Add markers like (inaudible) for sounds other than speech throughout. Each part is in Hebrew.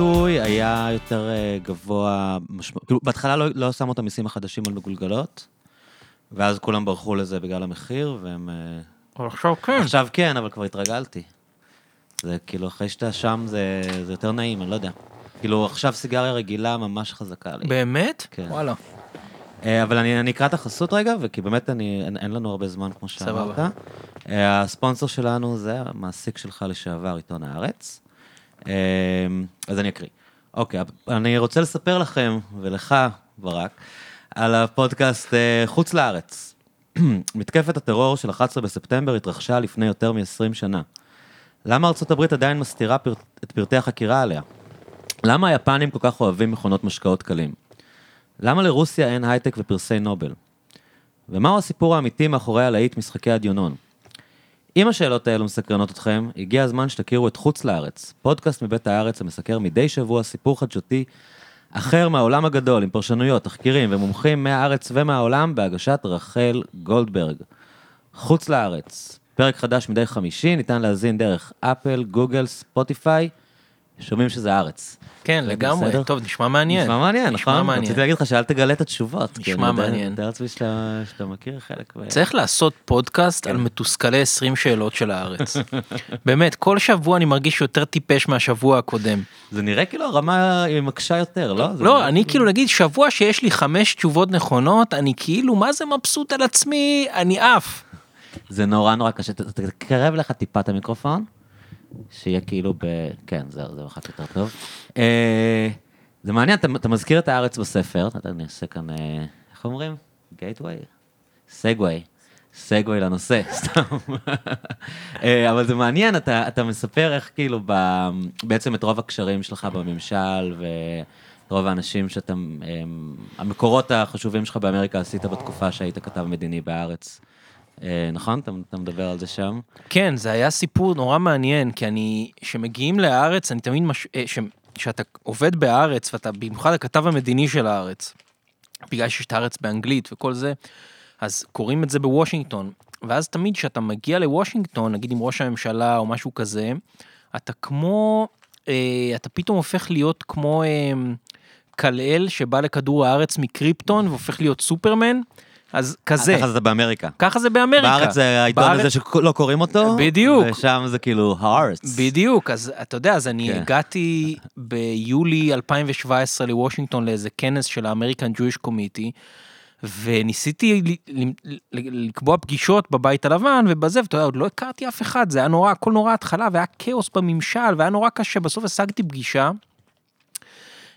המיסוי היה יותר אה, גבוה, משמע... כאילו, בהתחלה לא, לא שמו את המיסים החדשים על מגולגלות, ואז כולם ברחו לזה בגלל המחיר, והם... אה, אבל עכשיו כן. עכשיו כן, אבל כבר התרגלתי. זה כאילו, אחרי שאתה שם זה, זה יותר נעים, אני לא יודע. כאילו, עכשיו סיגריה רגילה ממש חזקה לי. באמת? כן. וואלה. אה, אבל אני, אני אקרא את החסות רגע, וכי באמת אני, אין, אין לנו הרבה זמן, כמו שאמרת. סבבה. הספונסר שלנו זה המעסיק שלך לשעבר, עיתון הארץ. אה, אז אני אקריא. אוקיי, אני רוצה לספר לכם, ולך, ברק, על הפודקאסט אה, חוץ לארץ. (clears throat) מתקפת הטרור של 11 בספטמבר התרחשה לפני יותר מ-20 שנה. למה ארצות הברית עדיין מסתירה פר... את פרטי החקירה עליה? למה היפנים כל כך אוהבים מכונות משקאות קלים? למה לרוסיה אין הייטק ופרסי נובל? ומהו הסיפור האמיתי מאחורי הלהיט משחקי הדיונון? אם השאלות האלו מסקרנות אתכם, הגיע הזמן שתכירו את חוץ לארץ, פודקאסט מבית הארץ המסקר מדי שבוע סיפור חדשותי אחר מהעולם הגדול, עם פרשנויות, תחקירים ומומחים מהארץ ומהעולם, בהגשת רחל גולדברג. חוץ לארץ, פרק חדש מדי חמישי, ניתן להזין דרך אפל, גוגל, ספוטיפיי, שומעים שזה הארץ. כן, לגמרי. טוב, נשמע מעניין. נשמע מעניין, נשמע נכון? מעניין. רציתי להגיד לך שאל תגלה את התשובות. נשמע מעניין. מתאר לעצמי שאתה מכיר חלק. צריך לעשות פודקאסט כן. על מתוסכלי 20 שאלות של הארץ. (laughs) באמת, כל שבוע אני מרגיש יותר טיפש מהשבוע הקודם. זה נראה כאילו הרמה היא מקשה יותר, לא? לא, אני כאילו נגיד שבוע שיש לי חמש תשובות נכונות, אני כאילו מה זה מבסוט על עצמי, אני עף. זה נורא נורא קשה. תקרב לך טיפה את המיקרופון, שיהיה כאילו ב... כן, זהו, זה אחת יותר טוב. אה, זה מעניין, אתה, מזכיר את הארץ בספר, אני אעשה כאן, אה, איך אומרים? גייטווי? סגווי. סגווי לנושא, (laughs) סתם. אה, אבל זה מעניין, אתה, אתה מספר איך כאילו ב, בעצם את רוב הקשרים שלך בממשל ואת רוב האנשים שאתה, המקורות החשובים שלך באמריקה עשית בתקופה שהיית כתב מדיני בארץ. אה, נכון? אתה, אתה מדבר על זה שם? כן, זה היה סיפור נורא מעניין, כי אני, כשמגיעים לארץ, אני תמיד. אה. כשאתה עובד בארץ, ואתה במיוחד הכתב המדיני של הארץ, בגלל שיש את הארץ באנגלית וכל זה, אז קוראים את זה בוושינגטון, ואז תמיד כשאתה מגיע לוושינגטון, נגיד עם ראש הממשלה או משהו כזה, אתה כמו, אה, אתה פתאום הופך להיות כמו אה, כלאל שבא לכדור הארץ מקריפטון והופך להיות סופרמן, אז כזה. ככה זה באמריקה. ככה זה באמריקה. בארץ זה העיתון בארץ- הזה שלא קוראים אותו, בדיוק. ושם זה כאילו הארץ. בדיוק, אז אתה יודע, אז אני כן. הגעתי ביולי 2017 לוושינגטון לאיזה כנס של האמריקן Jewish Committee, וניסיתי לקבוע פגישות בבית הלבן ובזה, ואתה יודע, עוד לא הכרתי אף אחד, זה היה נורא, הכל נורא התחלה, והיה כאוס בממשל, והיה נורא קשה, בסוף השגתי פגישה.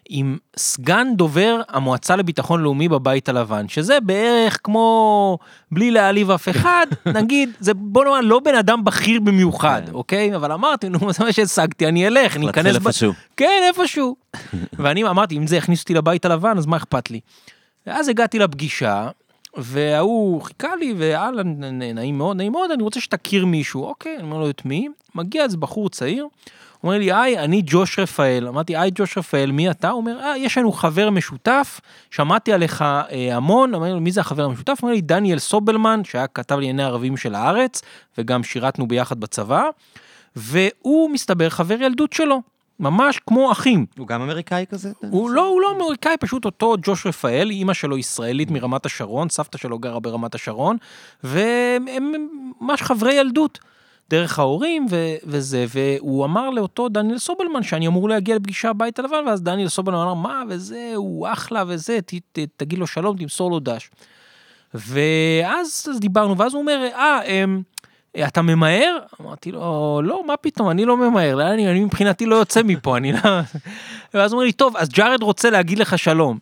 עם סגן דובר המועצה לביטחון לאומי בבית הלבן, שזה בערך כמו, בלי להעליב אף אחד, (laughs) נגיד, זה בוא נאמר לא בן אדם בכיר במיוחד, כן. אוקיי? אבל אמרתי, נו, זה מה שהשגתי, אני אלך, אני להתחיל אכנס... ב- איפשהו. כן, איפשהו. ואני אמרתי, אם זה יכניס אותי לבית הלבן, אז מה אכפת לי? ואז הגעתי לפגישה, וההוא חיכה לי, נ- נעים מאוד, נעים מאוד, אני רוצה שתכיר מישהו. אוקיי, אני אומר לו, את מי? מגיע איזה בחור צעיר, אומר לי, היי, אני ג'וש רפאל. אמרתי, היי, ג'וש רפאל, מי אתה? הוא אומר, אה, יש לנו חבר משותף, שמעתי עליך אה, המון. אומר לו, מי זה החבר המשותף? הוא אומר לי, דניאל סובלמן, שהיה כתב לענייני ערבים של הארץ, וגם שירתנו ביחד בצבא, והוא מסתבר חבר ילדות שלו, ממש כמו אחים. הוא גם אמריקאי כזה? הוא לא, הוא לא אמריקאי, פשוט אותו ג'וש רפאל, אימא שלו ישראלית מרמת השרון, סבתא שלו גרה ברמת השרון, והם הם ממש חברי ילדות. דרך ההורים ו- וזה, והוא אמר לאותו דניאל סובלמן שאני אמור להגיע לפגישה הבית הלבן, ואז דניאל סובלמן אמר, מה, וזה, הוא אחלה וזה, ת, ת, תגיד לו שלום, תמסור לו דש. ואז אז דיברנו, ואז הוא אומר, אה, אמ, אתה ממהר? אמרתי לו, לא, מה פתאום, אני לא ממהר, אני, אני מבחינתי לא יוצא מפה, אני לא... (laughs) ואז הוא אומר לי, טוב, אז ג'ארד רוצה להגיד לך שלום.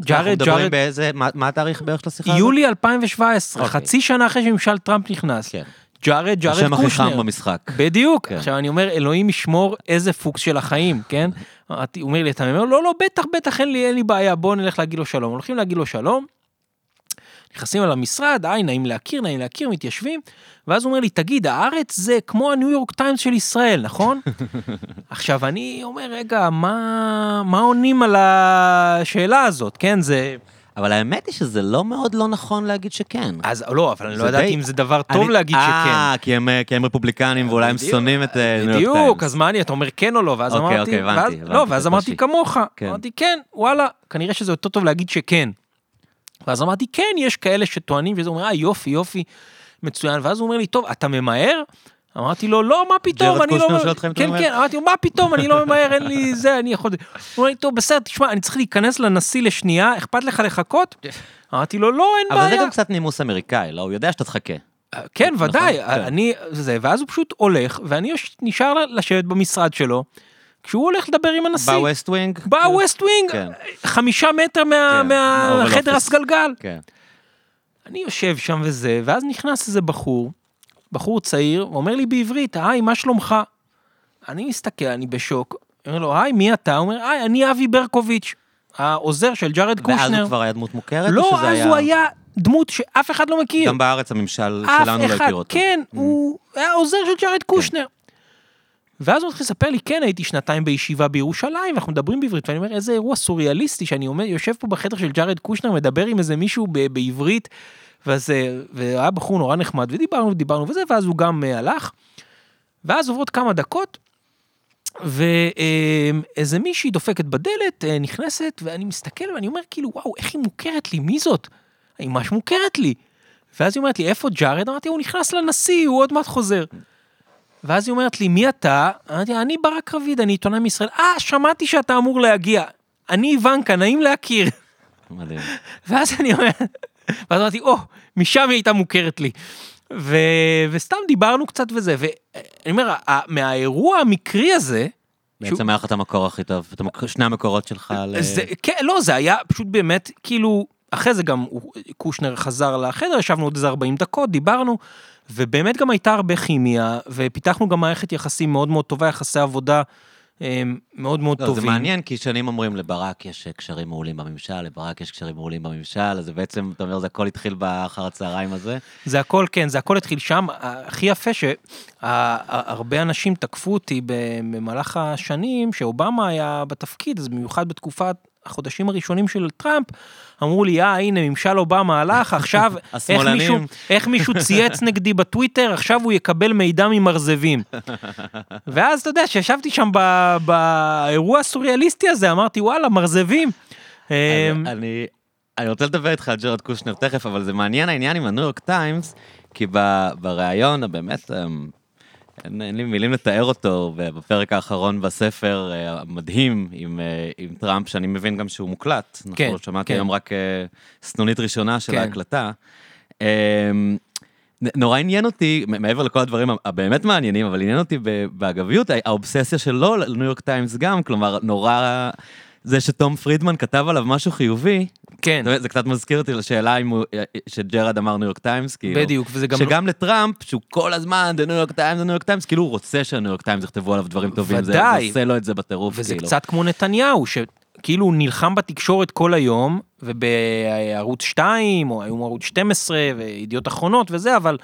אנחנו ג'ארד, מדברים ג'ארד, באיזה, מה מה התאריך בערך של השיחה הזאת? יולי 2017, אוקיי. חצי שנה אחרי שממשל טראמפ נכנס. כן. ג'ארד, ג'ארד השם הכי קושנר. חם במשחק. בדיוק. כן. עכשיו אני אומר, אלוהים ישמור איזה פוקס של החיים, כן? הוא אומר לי, אתה אומר, לא, לא, בטח, בטח, אין לי, אין לי בעיה, בוא נלך להגיד לו שלום. הולכים להגיד לו שלום, נכנסים אל המשרד, היי, נעים להכיר, נעים להכיר, מתיישבים, ואז הוא אומר לי, תגיד, הארץ זה כמו הניו יורק טיימס של ישראל, נכון? (laughs) עכשיו, אני אומר, רגע, מה, מה עונים על השאלה הזאת, כן? זה... אבל האמת היא שזה לא מאוד לא נכון להגיד שכן. אז לא, אבל אני לא ידעתי די- אם זה דבר טוב אני- להגיד שכן. אה, כי הם, אה, כי הם רפובליקנים ואולי הם בדיוק, שונאים את אה, ניו יורק בדיוק, טיימס. אז מה אני, אתה אומר כן או לא, ואז אוקיי, אמרתי, אוקיי, הבנתי, ואז- הבנתי לא, ואז. אמרתי כמוך, כן. אמרתי כן, וואלה, כנראה שזה יותר טוב להגיד שכן. ואז אמרתי כן, יש כאלה שטוענים, וזה אומר, אה יופי, יופי, מצוין, ואז הוא אומר לי, טוב, אתה ממהר? אמרתי לו, לא, מה פתאום, אני לא... כן? כן, אמרתי לו, מה פתאום, אני לא ממהר, אין לי זה, אני יכול... הוא אומר לי, טוב, בסדר, תשמע, אני צריך להיכנס לנשיא לשנייה, אכפת לך לחכות? אמרתי לו, לא, אין אבל זה בעיה. גם קצת נימוס אמריקאי, לא? הוא יודע שאתה תחכה. כן, נכון, ודאי, כן. אני, זה, ואז הוא פשוט הולך, ואני נשאר לשבת במשרד שלו, כשהוא הולך לדבר עם הנשיא. ב West Wing? ב West Wing, כן. חמישה מטר מה- כן, מהחדר אובל הסגלגל. כן. אני יושב שם וזה, ואז נכנס איזה בחור, בחור צעיר, ואומר לי בעברית, היי, מה שלומך? אני מסתכל, אני בשוק, אומר לו, היי, מי אתה? הוא אומר, היי, אני אבי ברקוביץ', העוזר של ג'ארד ואז קושנר. הוא כבר היה דמות מוכרת? לא, אז הוא היה דמות שאף אחד לא מכיר. גם בארץ הממשל שלנו לא אחד, הכיר אותו. כן, Mm. הוא היה עוזר של ג'ארד קושנר. ואז הוא מתחיל לספר לי, כן, הייתי שנתיים בישיבה בירושלים, אנחנו מדברים בעברית, ואני אומר, איזה אירוע סוריאליסטי, שאני עומד, יושב פה בחדר של ג'ארד קושנר, מדבר עם איזה מישהו בעברית, ואז, אה, והיה בחור נורא נחמד, ודיברנו ודיברנו וזה, ואז הוא גם אה, הלך. ואז עוברות כמה דקות, ואיזה מישהי דופקת בדלת, אה, נכנסת, ואני מסתכל ואני אומר, כאילו, וואו, איך היא מוכרת לי, מי זאת? היא ממש מוכרת לי. ואז היא אומרת לי, איפה ג'ארד? אמרתי, הוא נכנס לנשיא, הוא עוד מעט חוזר. ואז היא אומרת לי, מי אתה? אמרתי, אני ברק רביד, אני עיתונאי מישראל. אה, שמעתי שאתה אמור להגיע. אני איוונקה, נעים להכיר. מדהים. ואז אני אומר, ואז אמרתי, או, משם היא הייתה מוכרת לי. ו... וסתם דיברנו קצת וזה, ואני אומר, מהאירוע המקרי הזה, בעצם היה לך את המקור הכי טוב, את המק- שני המקורות שלך ל... זה, כן, לא, זה היה פשוט באמת, כאילו, אחרי זה גם קושנר חזר לחדר, ישבנו עוד איזה 40 דקות, דיברנו, ובאמת גם הייתה הרבה כימיה, ופיתחנו גם מערכת יחסים מאוד מאוד טובה, יחסי עבודה מאוד מאוד לא, זה טובים. מעניין, כי שנים אומרים לברק יש קשרים מעולים בממשל, לברק יש קשרים מעולים בממשל, אז זה בעצם, אתה אומר, זה הכל התחיל באחר הצהריים הזה. זה הכל, כן, זה הכל התחיל שם. הכי יפה שהרבה אנשים תקפו אותי במהלך השנים, שאובמה היה בתפקיד, אז במיוחד בתקופת החודשים הראשונים של טראמפ, אמרו לי, אה, הנה, ממשל אובמה הלך, עכשיו, (laughs) איך. מישהו, איך מישהו צייץ (laughs) נגדי בטוויטר, עכשיו הוא יקבל מידע ממרזבים. ואז, אתה יודע, כשישבתי שם ב- באירוע הסוריאליסטי הזה, אמרתי, וואלה, מרזבים. אמ, אני- אני, אני רוצה לדבר איתך על ג'רד קושנר תכף, אבל זה מעניין העניין עם הניו יורק טיימס, כי בריאיון הבאמת, אמ, אין, אין לי מילים לתאר אותו, בפרק האחרון בספר אה, המדהים עם, אה, עם טראמפ, שאני מבין גם שהוא מוקלט. כן, אנחנו שמעתי כן. היום רק אה, סנונית ראשונה של כן. ההקלטה. אמ, נורא עניין אותי, מעבר לכל הדברים הבאמת מעניינים, אבל עניין אותי באגביות, האובססיה שלו לניו יורק טיימס גם, כלומר, נורא... זה שתום פרידמן כתב עליו משהו חיובי, כן, זה, זה קצת מזכיר אותי לשאלה אם הוא, שג'רד אמר ניו יורק טיימס, כאילו. בדיוק, וזה גם... לא- שגם לטראמפ, שהוא כל הזמן, The New York Times, The New York Times, כאילו הוא רוצה שהניו יורק טיימס יכתבו עליו דברים טובים. זה- ודאי. זה עושה לו את זה בטירוף, וזה כאילו. קצת כמו נתניהו, שכאילו הוא נלחם בתקשורת כל היום, ובערוץ 2, או היום ערוץ 12, וידיעות אחרונות וזה, אבל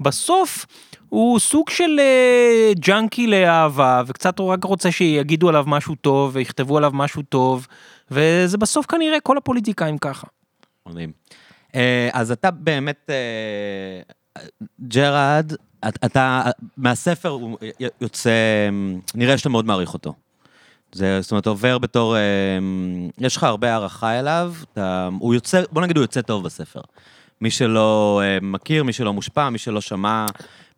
בסוף הוא סוג של אה, ג'אנקי לאהבה, וקצת הוא רק רוצה שיגידו עליו משהו טוב, ויכתבו עליו משהו טוב, וזה בסוף כנראה כל הפוליטיקאים ככה. מדהים. אה, אז אתה באמת, אה, ג'רד, את- אתה, מהספר הוא יוצא, נראה שאתה מאוד מעריך אותו. זה, זאת אומרת, עובר בתור, יש לך הרבה הערכה אליו, אתה, הוא יוצא, בוא נגיד הוא יוצא טוב בספר. מי שלא אה, מכיר, מי שלא מושפע, מי שלא שמע,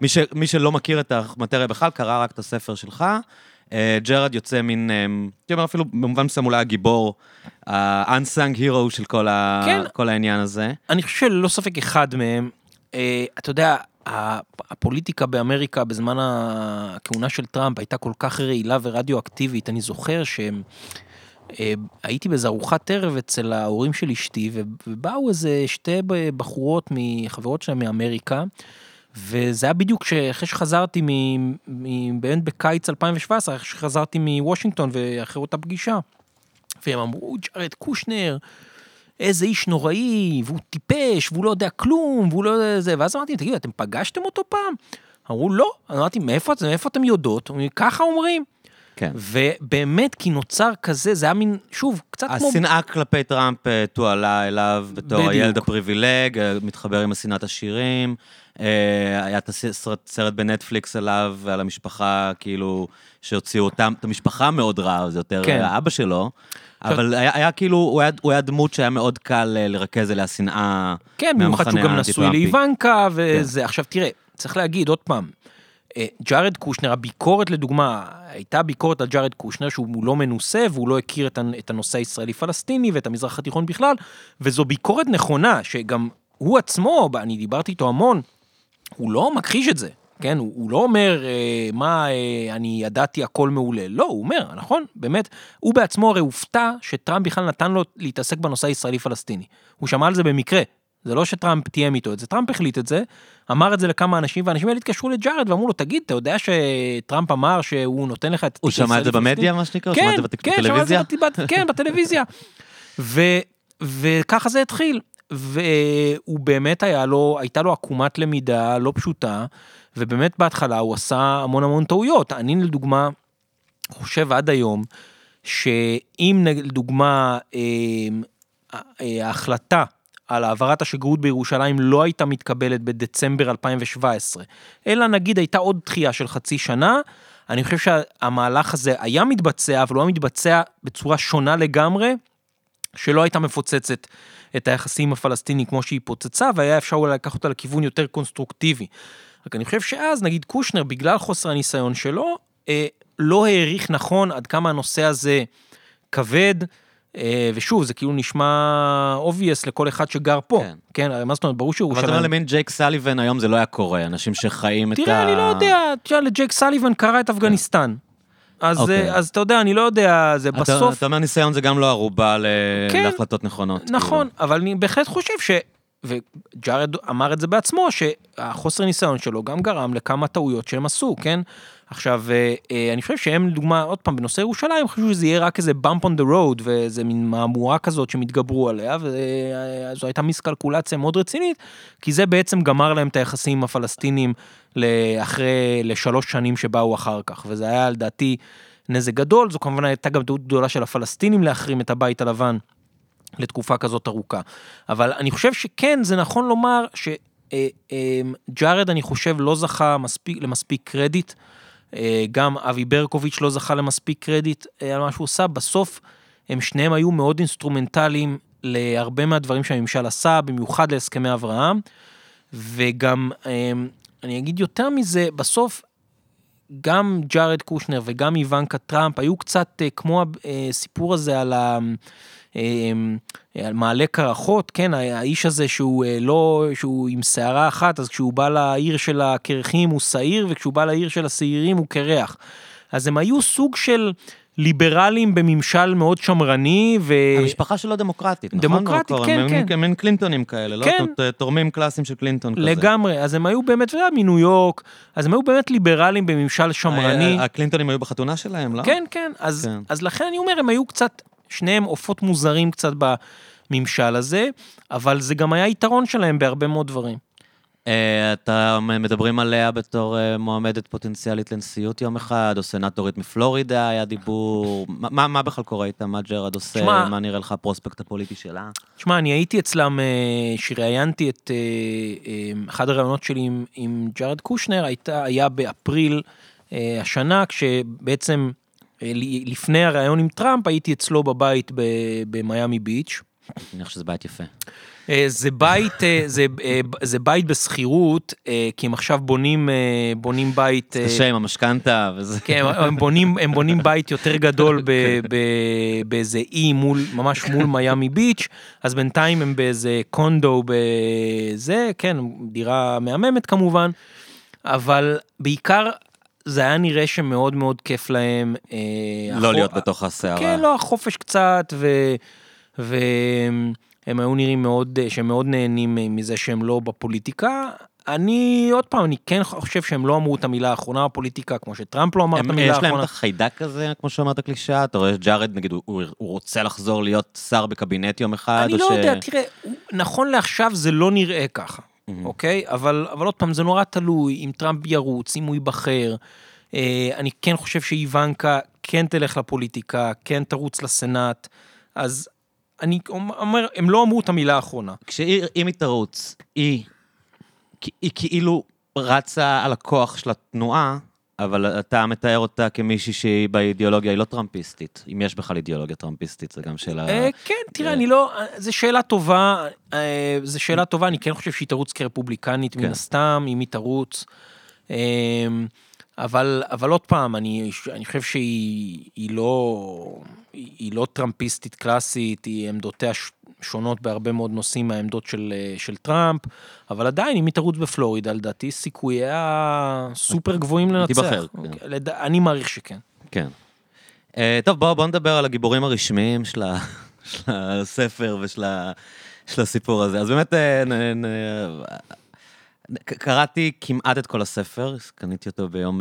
מי, ש, מי שלא מכיר את המטריה בכלל, קרא רק את הספר שלך. אה, ג'רד יוצא מין, אה, הייתי אומר אפילו במובן מסוים אולי הגיבור, ה-unsung hero של כל, ה, כן. כל העניין הזה. אני חושב שללא ספק אחד מהם, אתה יודע, הפוליטיקה באמריקה בזמן הכהונה של טראמפ הייתה כל כך רעילה ורדיואקטיבית, אני זוכר שהם... אה, הייתי באיזה ארוחת ערב אצל ההורים של אשתי, ובאו איזה שתי בחורות מחברות שלהם מאמריקה, וזה היה בדיוק אחרי שחזרתי באמת בקיץ 2017, אחרי שחזרתי מוושינגטון ואחרי אותה פגישה. והם אמרו, ג'ארד קושנר, איזה איש נוראי, והוא טיפש, והוא לא יודע כלום, והוא לא יודע זה, ואז אמרתי, תגידו, אתם פגשתם אותו פעם? אמרו, לא. אמרתי, מאיפה, מאיפה אתם יודעות? ככה אומרים. כן. ובאמת, כי נוצר כזה, זה היה מין, שוב, קצת כמו... השנאה כלפי טראמפ אה, תועלה אליו בתור בדיוק. הילד הפריבילג, אה, מתחבר עם השנאת השירים. אה, היה את הסרט סרט בנטפליקס עליו, על המשפחה, כאילו, שהוציאו אותם, את המשפחה מאוד רעה, זה יותר כן. אה, אבא שלו. אבל היה, היה כאילו, הוא היה, הוא היה דמות שהיה מאוד קל לרכז אליה שנאה כן, במיוחד שהוא מהמחנה גם נשוי האנטי-טראמפי. לאיוונקה, וזה, עכשיו תראה, צריך להגיד עוד פעם, ג'ארד קושנר, הביקורת לדוגמה, הייתה ביקורת על ג'ארד קושנר שהוא לא מנוסה והוא לא הכיר את הנושא הישראלי-פלסטיני ואת המזרח התיכון בכלל, וזו ביקורת נכונה, שגם הוא עצמו, אני דיברתי איתו המון, הוא לא מכחיש את זה, כן? הוא, הוא לא אומר, אה, מה, אה, אני ידעתי הכל מעולה. לא, הוא אומר, נכון? באמת, הוא בעצמו הרי הופתע שטראמפ בכלל נתן לו להתעסק בנושא הישראלי-פלסטיני. הוא שמע על זה במקרה. זה לא שטראמפ תיאם איתו את זה, טראמפ החליט את זה, אמר את זה לכמה אנשים, והאנשים האלה התקשרו לג'ארד ואמרו לו, תגיד, אתה יודע שטראמפ אמר שהוא נותן לך את... הוא שמע את זה הישראלי-פלסטיני?" במדיה, מה שנקרא? כן, כן, שמע את בטלוויזיה? זה כן, בטלוויזיה. וככה זה התחיל. והוא באמת היה לו, הייתה לו עקומת למידה לא פשוטה, ובאמת בהתחלה הוא עשה המון המון טעויות. אני לדוגמה, חושב עד היום, שאם לדוגמה, אה, אה, ההחלטה על העברת השגרירות בירושלים לא הייתה מתקבלת בדצמבר 2017, אלא נגיד הייתה עוד דחייה של חצי שנה, אני חושב שהמהלך הזה היה מתבצע, אבל הוא היה מתבצע בצורה שונה לגמרי, שלא הייתה מפוצצת את היחסים הפלסטיניים כמו שהיא פוצצה, והיה אפשר אולי לקחת אותה לכיוון יותר קונסטרוקטיבי. רק אני חושב שאז, נגיד קושנר, בגלל חוסר הניסיון שלו, אה, לא העריך נכון עד כמה הנושא הזה כבד, ושוב, זה כאילו נשמע obvious לכל אחד שגר פה, כן. כן, מה זאת אומרת, ברור אבל אתה אומר שירושלים... למין ג'ייק סליבן היום זה לא היה קורה, אנשים שחיים את ה... תראה, אני לא יודע, תראה, לג'ק סליבן קרא את אפגניסטן. אז, אוקיי. אה, אז אתה יודע, אני לא יודע, זה אתה- בסוף... אתה אומר ניסיון זה גם לא ערובה ל- כן. להחלטות נכונות. נכון, כאילו. אבל אני בהחלט חושב ש... וג'ארד אמר את זה בעצמו, שהחוסר ניסיון שלו גם גרם לכמה טעויות שהם עשו, כן? עכשיו, אה, אה, אני חושב שהם, לדוגמה, עוד פעם, בנושא ירושלים, חשבו שזה יהיה רק איזה bump on the road, ואיזה מין מהמורה כזאת שהם התגברו עליה, וזו הייתה מיסקלקולציה מאוד רצינית, כי זה בעצם גמר להם את היחסים עם הפלסטינים לאחרי, לשלוש שנים שבאו אחר כך, וזה היה לדעתי נזק גדול, זו כמובן הייתה גם טעות גדולה של הפלסטינים להחרים את הבית הלבן. לתקופה כזאת ארוכה. אבל אני חושב שכן, זה נכון לומר שג'ארד, אני חושב, לא זכה מספיק, למספיק קרדיט. אה, גם אבי ברקוביץ' לא זכה למספיק קרדיט אה, על מה שהוא עשה. בסוף, הם שניהם היו מאוד אינסטרומנטליים להרבה מהדברים שהממשל עשה, במיוחד להסכמי אברהם. וגם, אה, אני אגיד יותר מזה, בסוף, גם ג'ארד קושנר וגם איוונקה טראמפ היו קצת אה, כמו הסיפור הזה על ה... אה, על מעלה קרחות, כן, האיש הזה שהוא אה, לא, שהוא עם שערה אחת, אז כשהוא בא לעיר של הקרחים הוא שעיר, וכשהוא בא לעיר של השעירים הוא קרח. אז הם היו סוג של ליברלים בממשל מאוד שמרני, ו... המשפחה שלו דמוקרטית, נכון? דמוקרטית, כן, הם כן. מין- הם מין קלינטונים כאלה, לא? כן. ת- תורמים קלאסיים של קלינטון כזה. לגמרי, אז הם היו באמת, אתה יודע, מניו יורק, אז הם היו באמת ליברלים בממשל שמרני. הקלינטונים היו בחתונה שלהם, לא? כן, כן, אז, כן. אז לכן אני אומר, הם היו קצת, שניהם עופות מוזרים קצת בממשל הזה, אבל זה גם היה יתרון שלהם בהרבה מאוד דברים. אה, אתה מדברים עליה בתור אה, מועמדת פוטנציאלית לנשיאות יום אחד, או סנטורית מפלורידה, היה דיבור, מה- בכלל קורה איתה? מה ג'רד עושה? מה נראה לך הפרוספקט הפוליטי שלה? תשמע, אני הייתי אצלם, שראיינתי את אה, אה, אחד הראיונות שלי עם, עם ג'ארד קושנר, הייתה, היה באפריל השנה, כשבעצם לפני הראיון עם טראמפ, הייתי אצלו בבית במיאמי ביץ'. אני מניח שזה בית יפה. אה, זה בית, אה, זה, אה, זה בית בשכירות, אה, כי הם עכשיו בונים, אה, בונים בית... אה, קשה עם המשכנתה וזה. כן, הם בונים, הם בונים בית יותר גדול ב, ב, באיזה אי מול, ממש מול מיאמי ביץ', אז בינתיים הם באיזה קונדו בזה, כן, דירה מהממת כמובן, אבל בעיקר זה היה נראה שמאוד מאוד כיף להם. אה, לא החו- להיות בתוך הסערה. כן, לא, החופש קצת, ו... והם היו נראים מאוד, שהם מאוד נהנים מזה שהם לא בפוליטיקה. אני, עוד פעם, אני כן חושב שהם לא אמרו את המילה האחרונה בפוליטיקה, כמו שטראמפ לא אמר את הם- המילה יש להם האחרונה. את החיידק הזה, כמו שאמרת קלישאה? אתה רואה ג'ארד, נגיד, הוא- הוא הוא רוצה לחזור להיות שר בקבינט יום אחד? אני לא ש- יודע, תראה, נכון לעכשיו זה לא נראה ככה, אוקיי? אבל, אבל עוד פעם, זה נורא תלוי אם טראמפ ירוץ, אם הוא ייבחר. אה, אני כן חושב שאיוונקה כן תלך לפוליטיקה, כן תרוץ לסנאט, אז אני אומר, הם לא אמרו את המילה האחרונה. כשהיא, אם היא תרוץ, היא, היא כאילו רצה על הכוח של התנועה, אבל אתה מתאר אותה כמישהי שהיא באידיאולוגיה, היא לא טראמפיסטית. אם יש בכלל אידיאולוגיה טראמפיסטית, זה גם שאלה... אה, כן, תראה, אני לא... זו שאלה טובה, אה, זו שאלה טובה, אני כן חושב שהיא תרוץ כרפובליקנית מן כן. הסתם, אם היא תרוץ. אה, אבל, אבל עוד פעם, אני, אני חושב שהיא היא לא, היא היא לא טראמפיסטית קלאסית, היא עמדותיה ש- שונות בהרבה מאוד נושאים מהעמדות של, אה, של טראמפ, אבל עדיין, אם היא תרוץ בפלורידה, לדעתי סיכוייה סופר גבוהים לנצח. תיבחר, כן. לד... אני מעריך שכן. כן. Uh, טוב, בואו בוא נדבר על הגיבורים הרשמיים של, ה, (laughs) של הספר ושל ה, של הסיפור הזה. אז באמת, uh, נ, נ, ק- קראתי כמעט את כל הספר, קניתי אותו ביום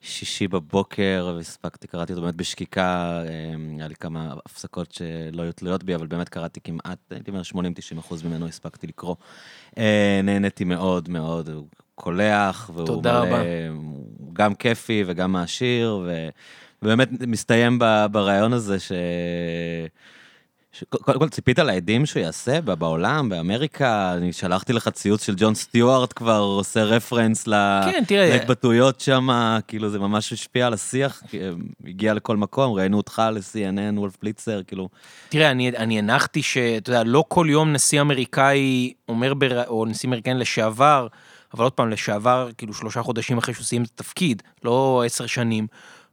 שישי בבוקר, והספקתי, קראתי אותו באמת בשקיקה, uh, היה לי כמה הפסקות שלא היו תלויות בי, אבל באמת קראתי כמעט, הייתי אומר 80-90 אחוז ממנו הספקתי לקרוא. Uh, נהניתי מאוד מאוד, הוא קולח, והוא תודה רבה. הוא גם כיפי וגם מעשיר. ובאמת מסתיים ברעיון הזה ש... קודם כל ציפית לעדים שהוא יעשה בעולם, באמריקה, אני שלחתי לך ציוץ של ג'ון סטיוארט כבר עושה רפרנס. כן, להתבטאויות שם, כאילו זה ממש השפיע על השיח, אה, הגיע לכל מקום, ראינו אותך ל-CNN, וולף בליצר, כאילו, תראה, אני, אני הנחתי שאתה יודע, לא כל יום נשיא אמריקאי אומר, בר... או נשיא אמריקאי לשעבר, אבל עוד פעם, לשעבר, כאילו שלושה חודשים אחרי שהוא סיים את התפקיד, לא עשר שנים,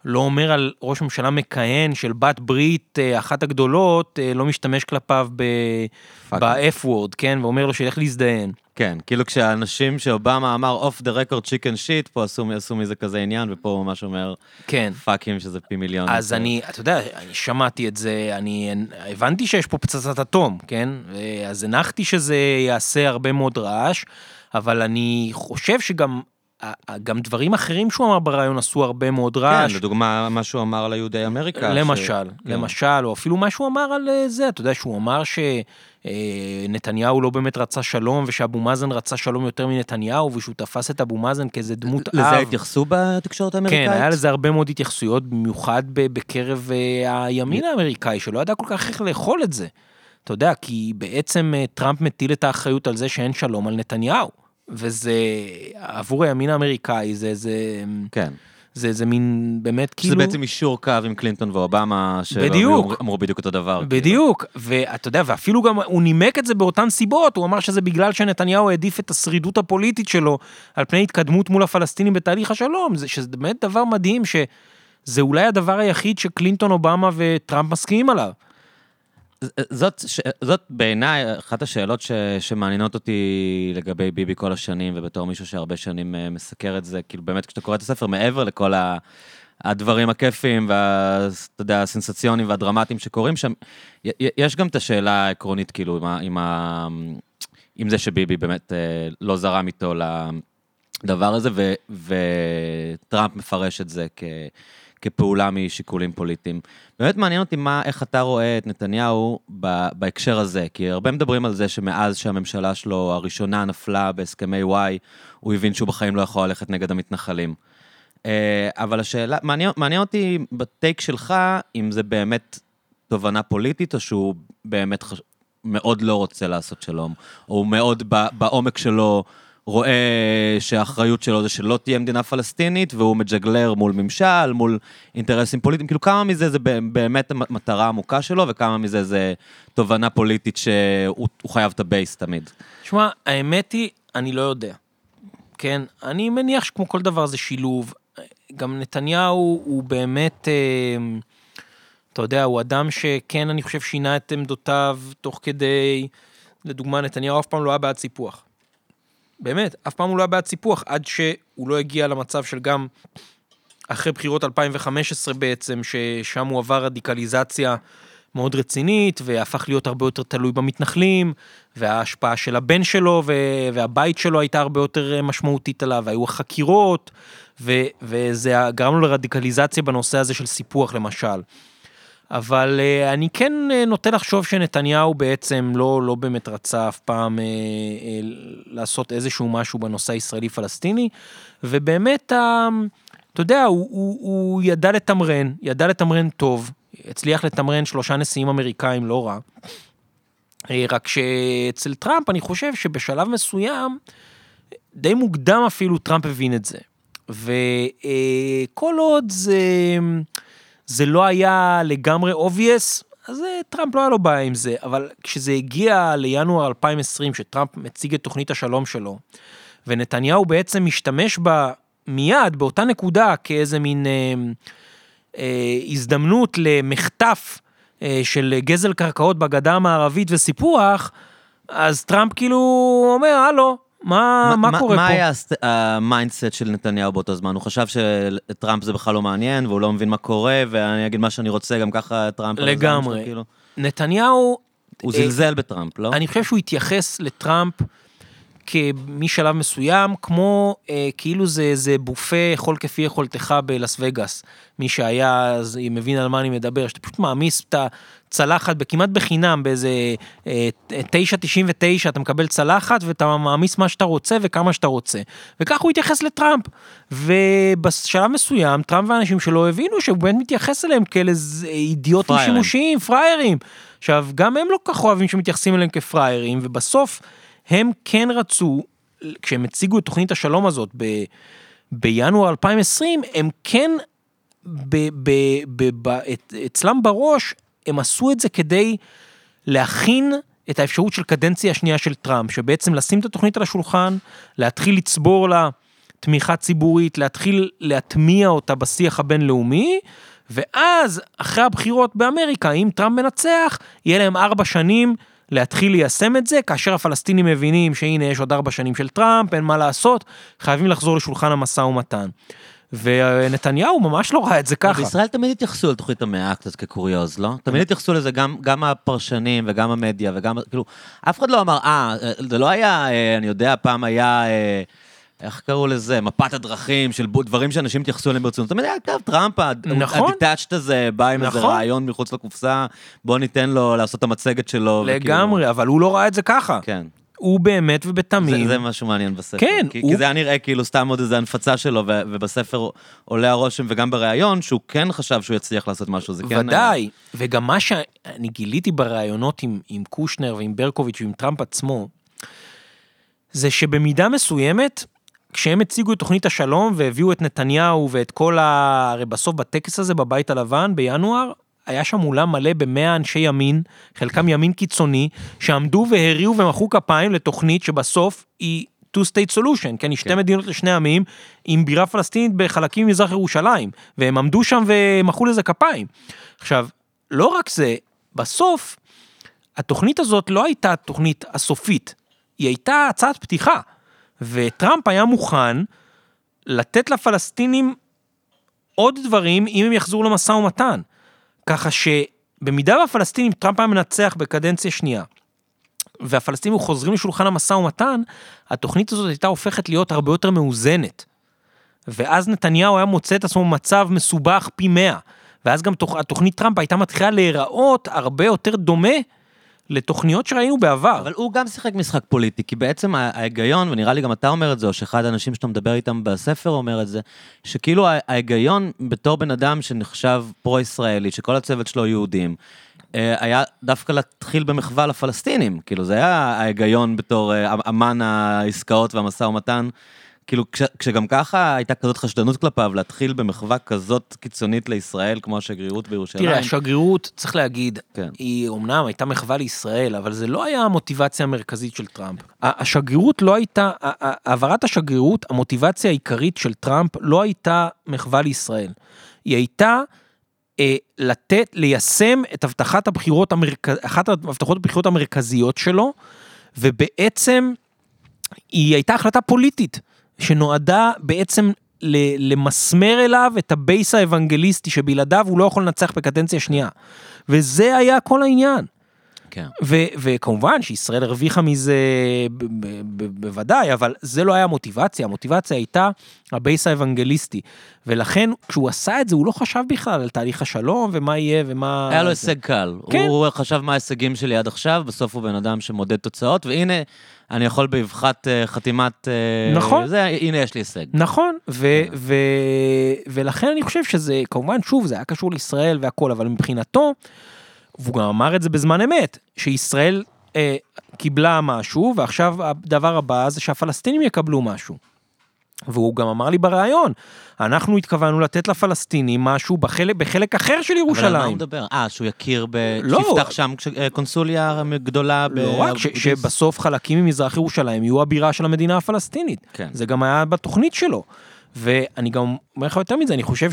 לא אומר על ראש ממשלה מכהן של בת ברית, אה, אחת הגדולות, אה, לא משתמש כלפיו. ב-F word, כן? ואומר לו שילך להזדיין. כן, כאילו כשאנשים שאובמה אמר off the record chickenshit, פה עשו, עשו מזה כזה עניין, ופה הוא ממש אומר כן. fuck him שזה פי מיליון. אז אני, אתה יודע, אני שמעתי את זה, אני הבנתי שיש פה פצצת אטום, כן? אז הנחתי שזה יעשה הרבה מאוד רעש, אבל אני חושב שגם גם דברים אחרים שהוא אמר ברעיון עשו הרבה מאוד רעש. כן, לדוגמה, מה שהוא אמר על היהודי אמריקה. למשל, ש... כן. למשל, או אפילו מה שהוא אמר על אה, זה, אתה יודע, שהוא אמר שנתניהו לא באמת רצה שלום, ושאבו מאזן רצה שלום יותר מנתניהו, ושהוא תפס את אבו מאזן כאיזה דמות אב. לזה התייחסו בתקשורת האמריקאית? כן, היה לזה הרבה מאוד התייחסויות, במיוחד בקרב אה, הימין האמריקאי, שלא ידע כל כך איך לאכול את זה. אתה יודע, כי בעצם אה, טראמפ מטיל את האחריות על זה שאין שלום על נתניהו. וזה, עבור הימין האמריקאי, זה, זה, כן. זה, זה מין, באמת, כאילו... זה בעצם אישור קו עם קלינטון ואובמה, בדיוק. שאמרו אמרו בדיוק אותו דבר. כאילו. בדיוק, ואתה יודע, ואפילו גם הוא נימק את זה באותן סיבות, הוא אמר שזה בגלל שנתניהו העדיף את השרידות הפוליטית שלו על פני התקדמות מול הפלסטינים בתהליך השלום, זה, שזה באמת דבר מדהים, שזה אולי הדבר היחיד שקלינטון, אובמה וטראמפ מסכימים עליו. זאת, ש... זאת בעיניי אחת השאלות ש... שמעניינות אותי לגבי ביבי כל השנים, ובתור מישהו שהרבה שנים אה, מסקר את זה, כאילו באמת כשאתה קורא את הספר, מעבר לכל ה... הדברים הכיפיים ואתה יודע, הסנסציונים והדרמטיים שקורים שם, יש גם את השאלה העקרונית, כאילו, עם, ה... עם, ה... עם זה שביבי באמת אה, לא זרם איתו לדבר הזה, ו... וטראמפ מפרש את זה כ... כפעולה משיקולים פוליטיים. באמת מעניין אותי מה, איך אתה רואה את נתניהו ב, בהקשר הזה, כי הרבה מדברים על זה שמאז שהממשלה שלו הראשונה נפלה בהסכמי וואי, הוא הבין שהוא בחיים לא יכול ללכת נגד המתנחלים. אה, אבל השאלה, מעניין, מעניין אותי בטייק שלך, אם זה באמת תובנה פוליטית, או שהוא באמת חש... מאוד לא רוצה לעשות שלום, או הוא מאוד ב, בעומק שלו רואה שהאחריות שלו זה שלא תהיה מדינה פלסטינית, והוא מג'גלר מול ממשל, מול אינטרסים פוליטיים, כאילו כמה מזה זה באמת המטרה העמוקה שלו, וכמה מזה זה תובנה פוליטית שהוא הוא חייב את הבייס תמיד. שמע, האמת היא, אני לא יודע. כן, אני מניח שכמו כל דבר זה שילוב. גם נתניהו הוא באמת, אה, אתה יודע, הוא אדם שכן, אני חושב, שינה את עמדותיו תוך כדי, לדוגמה, נתניהו אף פעם לא היה בעד סיפוח. באמת, אף פעם הוא לא היה בעד סיפוח, עד שהוא לא הגיע למצב של גם אחרי בחירות 2015 בעצם, ששם הוא עבר רדיקליזציה מאוד רצינית, והפך להיות הרבה יותר תלוי במתנחלים, וההשפעה של הבן שלו והבית שלו הייתה הרבה יותר משמעותית עליו, והיו החקירות, ו- וזה גרם לו לרדיקליזציה בנושא הזה של סיפוח למשל. אבל uh, אני כן uh, נוטה לחשוב שנתניהו בעצם לא, לא באמת רצה אף פעם uh, uh, לעשות איזשהו משהו בנושא הישראלי-פלסטיני, ובאמת, uh, אתה יודע, הוא, הוא, הוא ידע לתמרן, ידע לתמרן טוב, הצליח לתמרן שלושה נשיאים אמריקאים לא רע. רק שאצל טראמפ אני חושב שבשלב מסוים, די מוקדם אפילו טראמפ הבין את זה. וכל עוד זה, זה לא היה לגמרי obvious, אז אה, טראמפ לא היה לו בעיה עם זה, אבל כשזה הגיע לינואר 2020, שטראמפ מציג את תוכנית השלום שלו, ונתניהו בעצם משתמש בה מיד, באותה נקודה, כאיזה מין אה, אה, הזדמנות למחטף אה, של גזל קרקעות בגדה המערבית וסיפוח, אז טראמפ כאילו אומר, הלו, מה, מה קורה מה פה? היה הסט- ה mindset של נתניהו באותו זמן? הוא חשב שטראמפ זה בכלל לא מעניין, והוא לא מבין מה קורה, ואני אגיד מה שאני רוצה, גם ככה טראמפ... לגמרי. שלו, כאילו. נתניהו, הוא אה, זלזל בטראמפ, לא? אני חושב שהוא התייחס לטראמפפ משלב מסוים, כמו אה, כאילו זה, זה בופה יכול כפי יכולתך בלאס וגאס. מי שהיה, אז מבין על מה אני מדבר, שאתה פשוט מעמיס את הצלחת בכמעט בחינם, באיזה אה, 9.99 אתה מקבל צלחת ואתה מעמיס מה שאתה רוצה וכמה שאתה רוצה. וכך הוא התייחס לטראמפ. ובשלב מסוים, טראמפ והאנשים שלו הבינו שהוא באמת מתייחס אליהם כאלה ז- אידיוטים פראיירים. שימושיים, פראיירים. עכשיו, גם הם לא כל כך אוהבים שמתייחסים אליהם כפראיירים, ובסוף הם כן רצו, כשהם הציגו את תוכנית השלום הזאת ב, בינואר 2020, הם כן, ב, ב, ב, ב, את, אצלם בראש, הם עשו את זה כדי להכין את האפשרות של קדנציה שנייה של טראמפ, שבעצם לשים את התוכנית על השולחן, להתחיל לצבור לה תמיכה ציבורית, להתחיל להטמיע אותה בשיח הבינלאומי, ואז, אחרי הבחירות באמריקה, אם טראמפ מנצח, יהיה להם ארבע שנים להתחיל ליישם את זה, כאשר הפלסטינים מבינים שהנה יש עוד ארבע שנים של טראמפ, אין מה לעשות, חייבים לחזור לשולחן המשא ומתן. ונתניהו ממש לא ראה את זה ככה. בישראל תמיד התייחסו לתוכנית המאה קצת כקוריוז, לא? תמיד התייחסו לזה גם, גם הפרשנים וגם המדיה וגם, כאילו, אף אחד לא אמר, אה, זה לא היה, אה, אני יודע, פעם היה, אה, איך קראו לזה, מפת הדרכים של דברים שאנשים התייחסו אליהם ברצינות. תמיד היה, טוב, טראמפ, נכון. הדיטאצ'ט הזה, בא עם איזה נכון. רעיון מחוץ לקופסה, בוא ניתן לו לעשות את המצגת שלו. וכאילו- לגמרי, אבל הוא לא ראה את זה ככה. כן. הוא באמת זה, ובתמים. זה משהו מעניין בספר. כן, כי, הוא- כי זה היה נראה כאילו סתם עוד איזה הנפצה שלו, ו, ובספר עולה הרושם, וגם בריאיון, שהוא כן חשב שהוא יצליח לעשות משהו, זה כן... ודאי, וגם מה שאני גיליתי בראיונות עם, עם קושנר ועם ברקוביץ' ועם טראמפ עצמו, זה שבמידה מסוימת, כשהם הציגו את תוכנית השלום והביאו את נתניהו ואת כל ה... הרי בסוף בטקס הזה בבית הלבן בינואר, היה שם אולם מלא במאה אנשי ימין, חלקם ימין קיצוני, שעמדו והריעו ומחאו כפיים לתוכנית שבסוף היא two state solution, כן, היא שתי כן. מדינות לשני עמים, עם בירה פלסטינית בחלקים ממזרח ירושלים, והם עמדו שם ומחאו לזה כפיים. עכשיו, לא רק זה, בסוף, התוכנית הזאת לא הייתה התוכנית הסופית, היא הייתה הצעת פתיחה, וטראמפ היה מוכן לתת לפלסטינים עוד דברים אם הם יחזרו למשא ומתן. ככה שבמידה והפלסטינים, טראמפ היה מנצח בקדנציה שנייה, והפלסטינים חוזרים לשולחן המשא ומתן, התוכנית הזאת הייתה הופכת להיות הרבה יותר מאוזנת. ואז נתניהו היה מוצא את עצמו במצב מסובך פי מאה. ואז גם תוכ... התוכנית טראמפ הייתה מתחילה להיראות הרבה יותר דומה לתוכניות שראינו בעבר. אבל הוא גם שיחק משחק פוליטי, כי בעצם ההיגיון, ונראה לי גם אתה אומר את זה, או שאחד האנשים שאתה מדבר איתם בספר אומר את זה, שכאילו ההיגיון בתור בן אדם שנחשב פרו-ישראלי, שכל הצוות שלו יהודים, אה, היה דווקא להתחיל במחווה לפלסטינים, כאילו זה היה ההיגיון בתור אה, אמן העסקאות והמשא ומתן. כאילו, כש, כשגם ככה הייתה כזאת חשדנות כלפיו, להתחיל במחווה כזאת קיצונית לישראל, כמו השגרירות בירושלים. תראה, השגרירות, צריך להגיד, כן. היא אומנם הייתה מחווה לישראל, אבל זה לא היה המוטיבציה המרכזית של טראמפ. השגרירות לא הייתה, העברת השגרירות, המוטיבציה העיקרית של טראמפ לא הייתה מחווה לישראל. היא הייתה אה, לתת, ליישם את הבטחת הבחירות, המרכז, אחת הבטחות הבחירות המרכזיות שלו, ובעצם היא הייתה החלטה פוליטית, שנועדה בעצם למסמר אליו את הבייס האוונגליסטי שבלעדיו הוא לא יכול לנצח בקדנציה שנייה. וזה היה כל העניין. כן. ו- וכמובן שישראל הרוויחה מזה ב- ב- ב- בוודאי, אבל זה לא היה המוטיבציה, המוטיבציה הייתה הבייס האוונגליסטי. ולכן כשהוא עשה את זה הוא לא חשב בכלל על תהליך השלום ומה יהיה ומה... היה לו. הישג קל. כן. הוא חשב מה ההישגים שלי עד עכשיו, בסוף הוא בן אדם שמודד תוצאות, והנה, אני יכול באבחת אה, חתימת... אה, נכון. זה, הנה יש לי הישג. נכון, ו- ו- ולכן אני חושב שזה, כמובן, שוב, זה היה קשור לישראל והכל, אבל מבחינתו, והוא גם אמר את זה בזמן אמת, שישראל אה, קיבלה משהו, ועכשיו הדבר הבא זה שהפלסטינים יקבלו משהו. והוא גם אמר לי בריאיון, אנחנו התכוונו לתת לפלסטינים משהו בחלק, בחלק אחר של אבל על מה הוא ירושלים. מדבר? אה, שהוא יכיר ב... לא. שיפתח שם אה, קונסוליה גדולה ב... לא רק ש-? שבסוף חלקים ממזרח ירושלים יהיו הבירה של המדינה הפלסטינית. כן. זה גם היה בתוכנית שלו. ואני גם אומר לך יותר מזה, אני חושב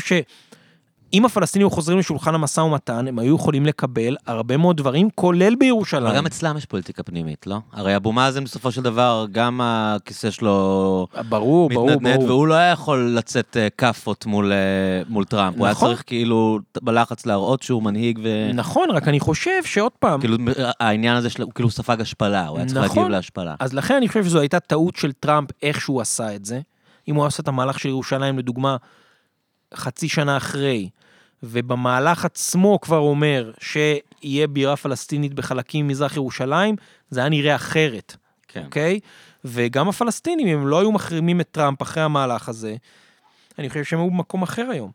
שאם הפלסטינים חוזרים לשולחן המשא ומתן, הם היו יכולים לקבל הרבה מאוד דברים, כולל בירושלים. אבל גם אצלם יש פוליטיקה פנימית, לא? הרי אבו מאזן בסופו של דבר, גם הכיסא שלו ברור, ברור, מתנדנד, ברור. והוא לא היה יכול לצאת אה, כאפות מול, אה, מול טראמפ. הוא היה נכון. צריך כאילו בלחץ להראות שהוא מנהיג, ו... נכון, רק אני חושב שעוד פעם, כאילו, העניין הזה שלו, הוא כאילו ספג השפלה, הוא היה צריך נכון. להגיב להשפלה. אז לכן אני חושב שזו הייתה טעות של טראמפ איך שהוא עשה את זה. אם הוא עושה את המהלך של ירושלים, לדוגמה, חצי שנה אחרי, ובמהלך עצמו כבר אומר שיהיה בירה פלסטינית בחלקים ממזרח ירושלים, זה היה נראה אחרת, כן. אוקיי? וגם הפלסטינים, אם הם לא היו מחרימים את טראמפ אחרי המהלך הזה, אני חושב שהם היו במקום אחר היום.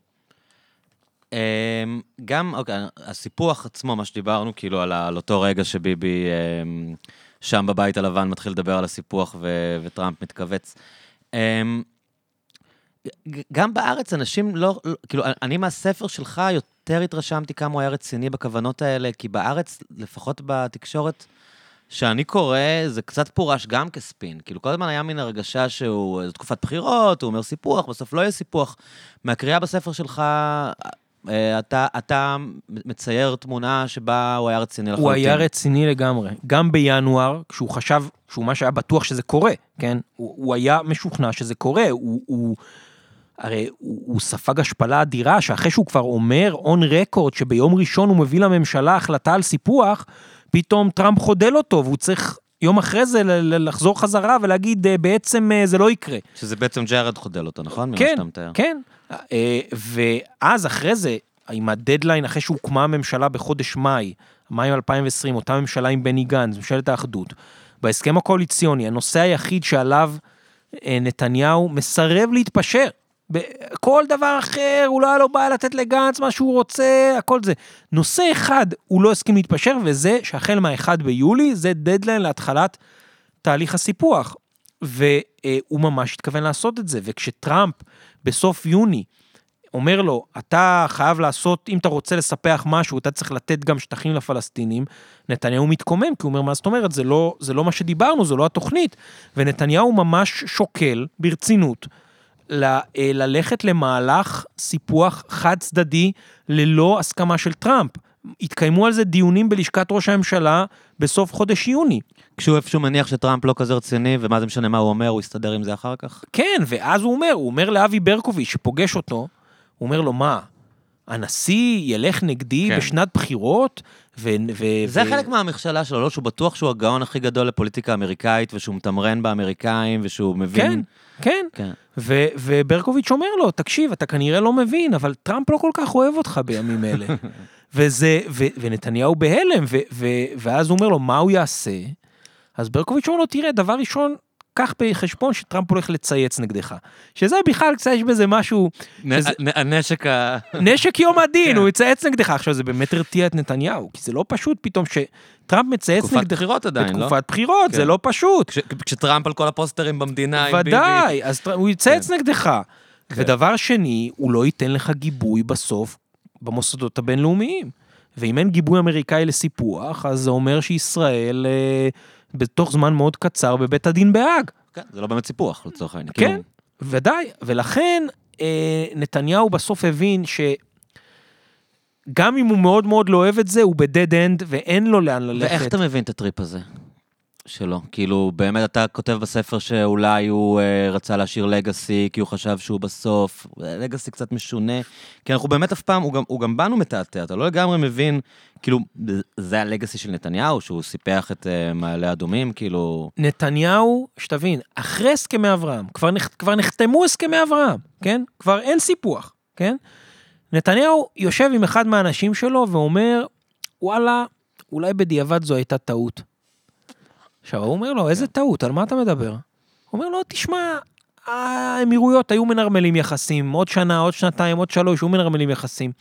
אמ, גם, אוקיי, הסיפוח עצמו, מה שדיברנו, כאילו, על, על אותו רגע שביבי אמ, שם בבית הלבן מתחיל לדבר על הסיפוח ו- וטראמפ מתכווץ. גם בארץ אנשים לא, לא, כאילו, אני מהספר שלך יותר התרשמתי כמה הוא היה רציני בכוונות האלה, כי בארץ, לפחות בתקשורת שאני קורא, זה קצת פורש גם כספין. כאילו, כל הזמן היה מין הרגשה שהוא, זו תקופת בחירות, הוא אומר סיפוח, בסוף לא יהיה סיפוח. מהקריאה בספר שלך, אה, אתה, אתה מצייר תמונה שבה הוא היה רציני לחלוטין. הוא היה רציני לגמרי. גם בינואר, כשהוא חשב, שהוא מה שהיה בטוח שזה קורה, כן? הוא, הוא היה משוכנע שזה קורה, הוא... הוא הרי הוא, הוא ספג השפלה אדירה, שאחרי שהוא כבר אומר און רקורד שביום ראשון הוא מביא לממשלה החלטה על סיפוח, פתאום טראמפ חודל אותו, והוא צריך יום אחרי זה לחזור חזרה ולהגיד, "אה, בעצם אה, זה לא יקרה. שזה בעצם ג'ארד חודל אותו, נכון? כן. כן. אה, ואז אחרי זה, עם הדדליין, אחרי שהוקמה הממשלה בחודש מאי, מאי 2020, אותה ממשלה עם בני גנץ, ממשלת האחדות, בהסכם הקואליציוני, הנושא היחיד שעליו נתניהו מסרב להתפשר. כל דבר אחר, הוא לא היה לו בעיה לתת לגנץ מה שהוא רוצה, הכל זה. נושא אחד, הוא לא הסכים להתפשר, וזה שהחל מה-1 ביולי, זה דדליין להתחלת תהליך הסיפוח. והוא ממש התכוון לעשות את זה, וכשטראמפ בסוף יוני אומר לו, אתה חייב לעשות, אם אתה רוצה לספח משהו, אתה צריך לתת גם שטחים לפלסטינים, נתניהו מתקומם, כי הוא אומר, מה זאת אומרת, זה לא, זה לא מה שדיברנו, זו לא התוכנית. ונתניהו ממש שוקל, ברצינות, ל- אה, ללכת למהלך סיפוח חד צדדי ללא הסכמה של טראמפ. התקיימו על זה דיונים בלשכת ראש הממשלה בסוף חודש יוני. כשהוא איפשהו מניח שטראמפ לא כזה רציני, ומה זה משנה מה הוא אומר, הוא יסתדר עם זה אחר כך? כן, ואז הוא אומר, הוא אומר לאבי ברקוביץ' שפוגש אותו, הוא אומר לו, מה, הנשיא ילך נגדי כן. בשנת בחירות? ו... ו זה ו... חלק מהמכשלה שלו, לא? שהוא בטוח שהוא הגאון הכי גדול לפוליטיקה אמריקאית, ושהוא מתמרן באמריקאים, ושהוא מבין... כן, כן. כן. ו- וברקוביץ' אומר לו, תקשיב, אתה כנראה לא מבין, אבל טראמפ לא כל כך אוהב אותך בימים אלה. (laughs) וזה, ו- ונתניהו בהלם, ו- ו- ואז הוא אומר לו, מה הוא יעשה? אז ברקוביץ' אומר לו, תראה, דבר ראשון, קח בחשבון שטראמפ הולך לצייץ נגדך. שזה בכלל, קצת יש בזה משהו, שזה- הנשק ה... נשק יום הדין, כן. הוא יצייץ נגדך. עכשיו, זה באמת הרתיע את נתניהו, כי זה לא פשוט פתאום שטראמפ מצייץ תקופת נגדך. בחירות עדיין, לא? בתקופת בחירות, זה כן. לא פשוט. כש- כשטראמפ על כל הפוסטרים במדינה עם ביבי. ודאי, אז הוא יצייץ כן. נגדך. ודבר שני, הוא לא ייתן לך גיבוי בסוף במוסדות הבינלאומיים. ואם אין גיבוי אמריקאי לסיפוח, אז זה אומר שישראל אה, בתוך זמן מאוד קצר בבית הדין בהאג. כן, זה לא באמת סיפוח, לצורך העניין. כן, כאילו, ודאי. ולכן אה, נתניהו בסוף הבין שגם אם הוא מאוד מאוד לא אוהב את זה, הוא ב dead end ואין לו לאן ללכת. ואיך אתה מבין את ה trip הזה? שלא. כאילו, באמת אתה כותב בספר שאולי הוא אה, רצה להשאיר legacy, כי הוא חשב שהוא בסוף, legacy קצת משונה. כי אנחנו באמת אף פעם, הוא גם, הוא גם בנו מתעתע, אתה לא לגמרי מבין, כאילו, זה הלגאסי של נתניהו, שהוא סיפח את אה, מעלה אדומים, כאילו... נתניהו, שתבין, אחרי הסכמי אברהם, כבר, נח, כבר נחתמו הסכמי אברהם, כן? כבר אין סיפוח, כן? נתניהו יושב עם אחד מהאנשים שלו ואומר, וואלה, אולי בדיעבד זו הייתה טעות. עכשיו, הוא אומר לו, איזה טעות, על מה אתה מדבר? הוא אומר לו, תשמע, האמירויות היו מנרמלים יחסים, עוד שנה, עוד שנתיים, עוד שלוש, היו מנרמלים יחסים.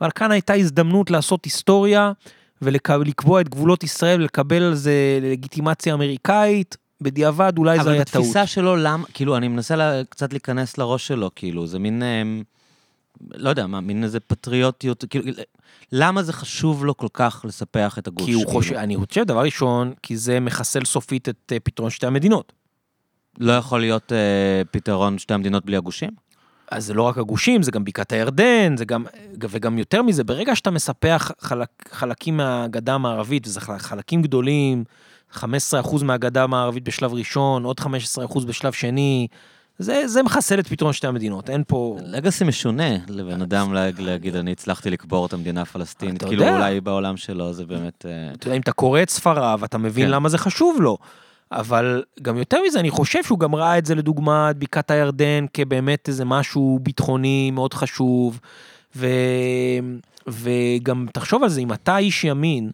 אבל כאן הייתה הזדמנות לעשות היסטוריה ולקבוע את גבולות ישראל ולקבל על זה לגיטימציה אמריקאית. בדיעבד אולי זו הייתה טעות. אבל בתפיסה שלו, למה, כאילו, אני מנסה לה, קצת להיכנס לראש שלו, כאילו, זה מין, אה, לא יודע, מה, מין איזה פטריוטיות, כאילו, למה זה חשוב לו כל כך לספח את הגוש? כי הוא חושב, אני חושב, דבר ראשון, כי זה מחסל סופית את uh, פתרון שתי המדינות. לא יכול להיות uh, פתרון שתי המדינות בלי הגושים? אז זה לא רק הגושים, זה גם בקעת הירדן, זה גם, וגם יותר מזה, ברגע שאתה מספח חלק, חלקים מהגדה המערבית, וזה חלקים גדולים, 15% מהגדה המערבית בשלב ראשון, עוד 15% בשלב שני, זה, זה מחסל את פתרון שתי המדינות, אין פה... לגאסי משונה לבן אדם להגיד, אני הצלחתי לקבור את המדינה הפלסטינית, כאילו. אולי בעולם שלו זה באמת... אה, אתה יודע, אם אתה קורא את ספריו, אתה מבין כן. למה זה חשוב לו. אבל גם יותר מזה, אני חושב שהוא גם ראה את זה לדוגמה, את בקעת הירדן, כבאמת איזה משהו ביטחוני מאוד חשוב, ו... וגם תחשוב על זה, אם אתה איש ימין,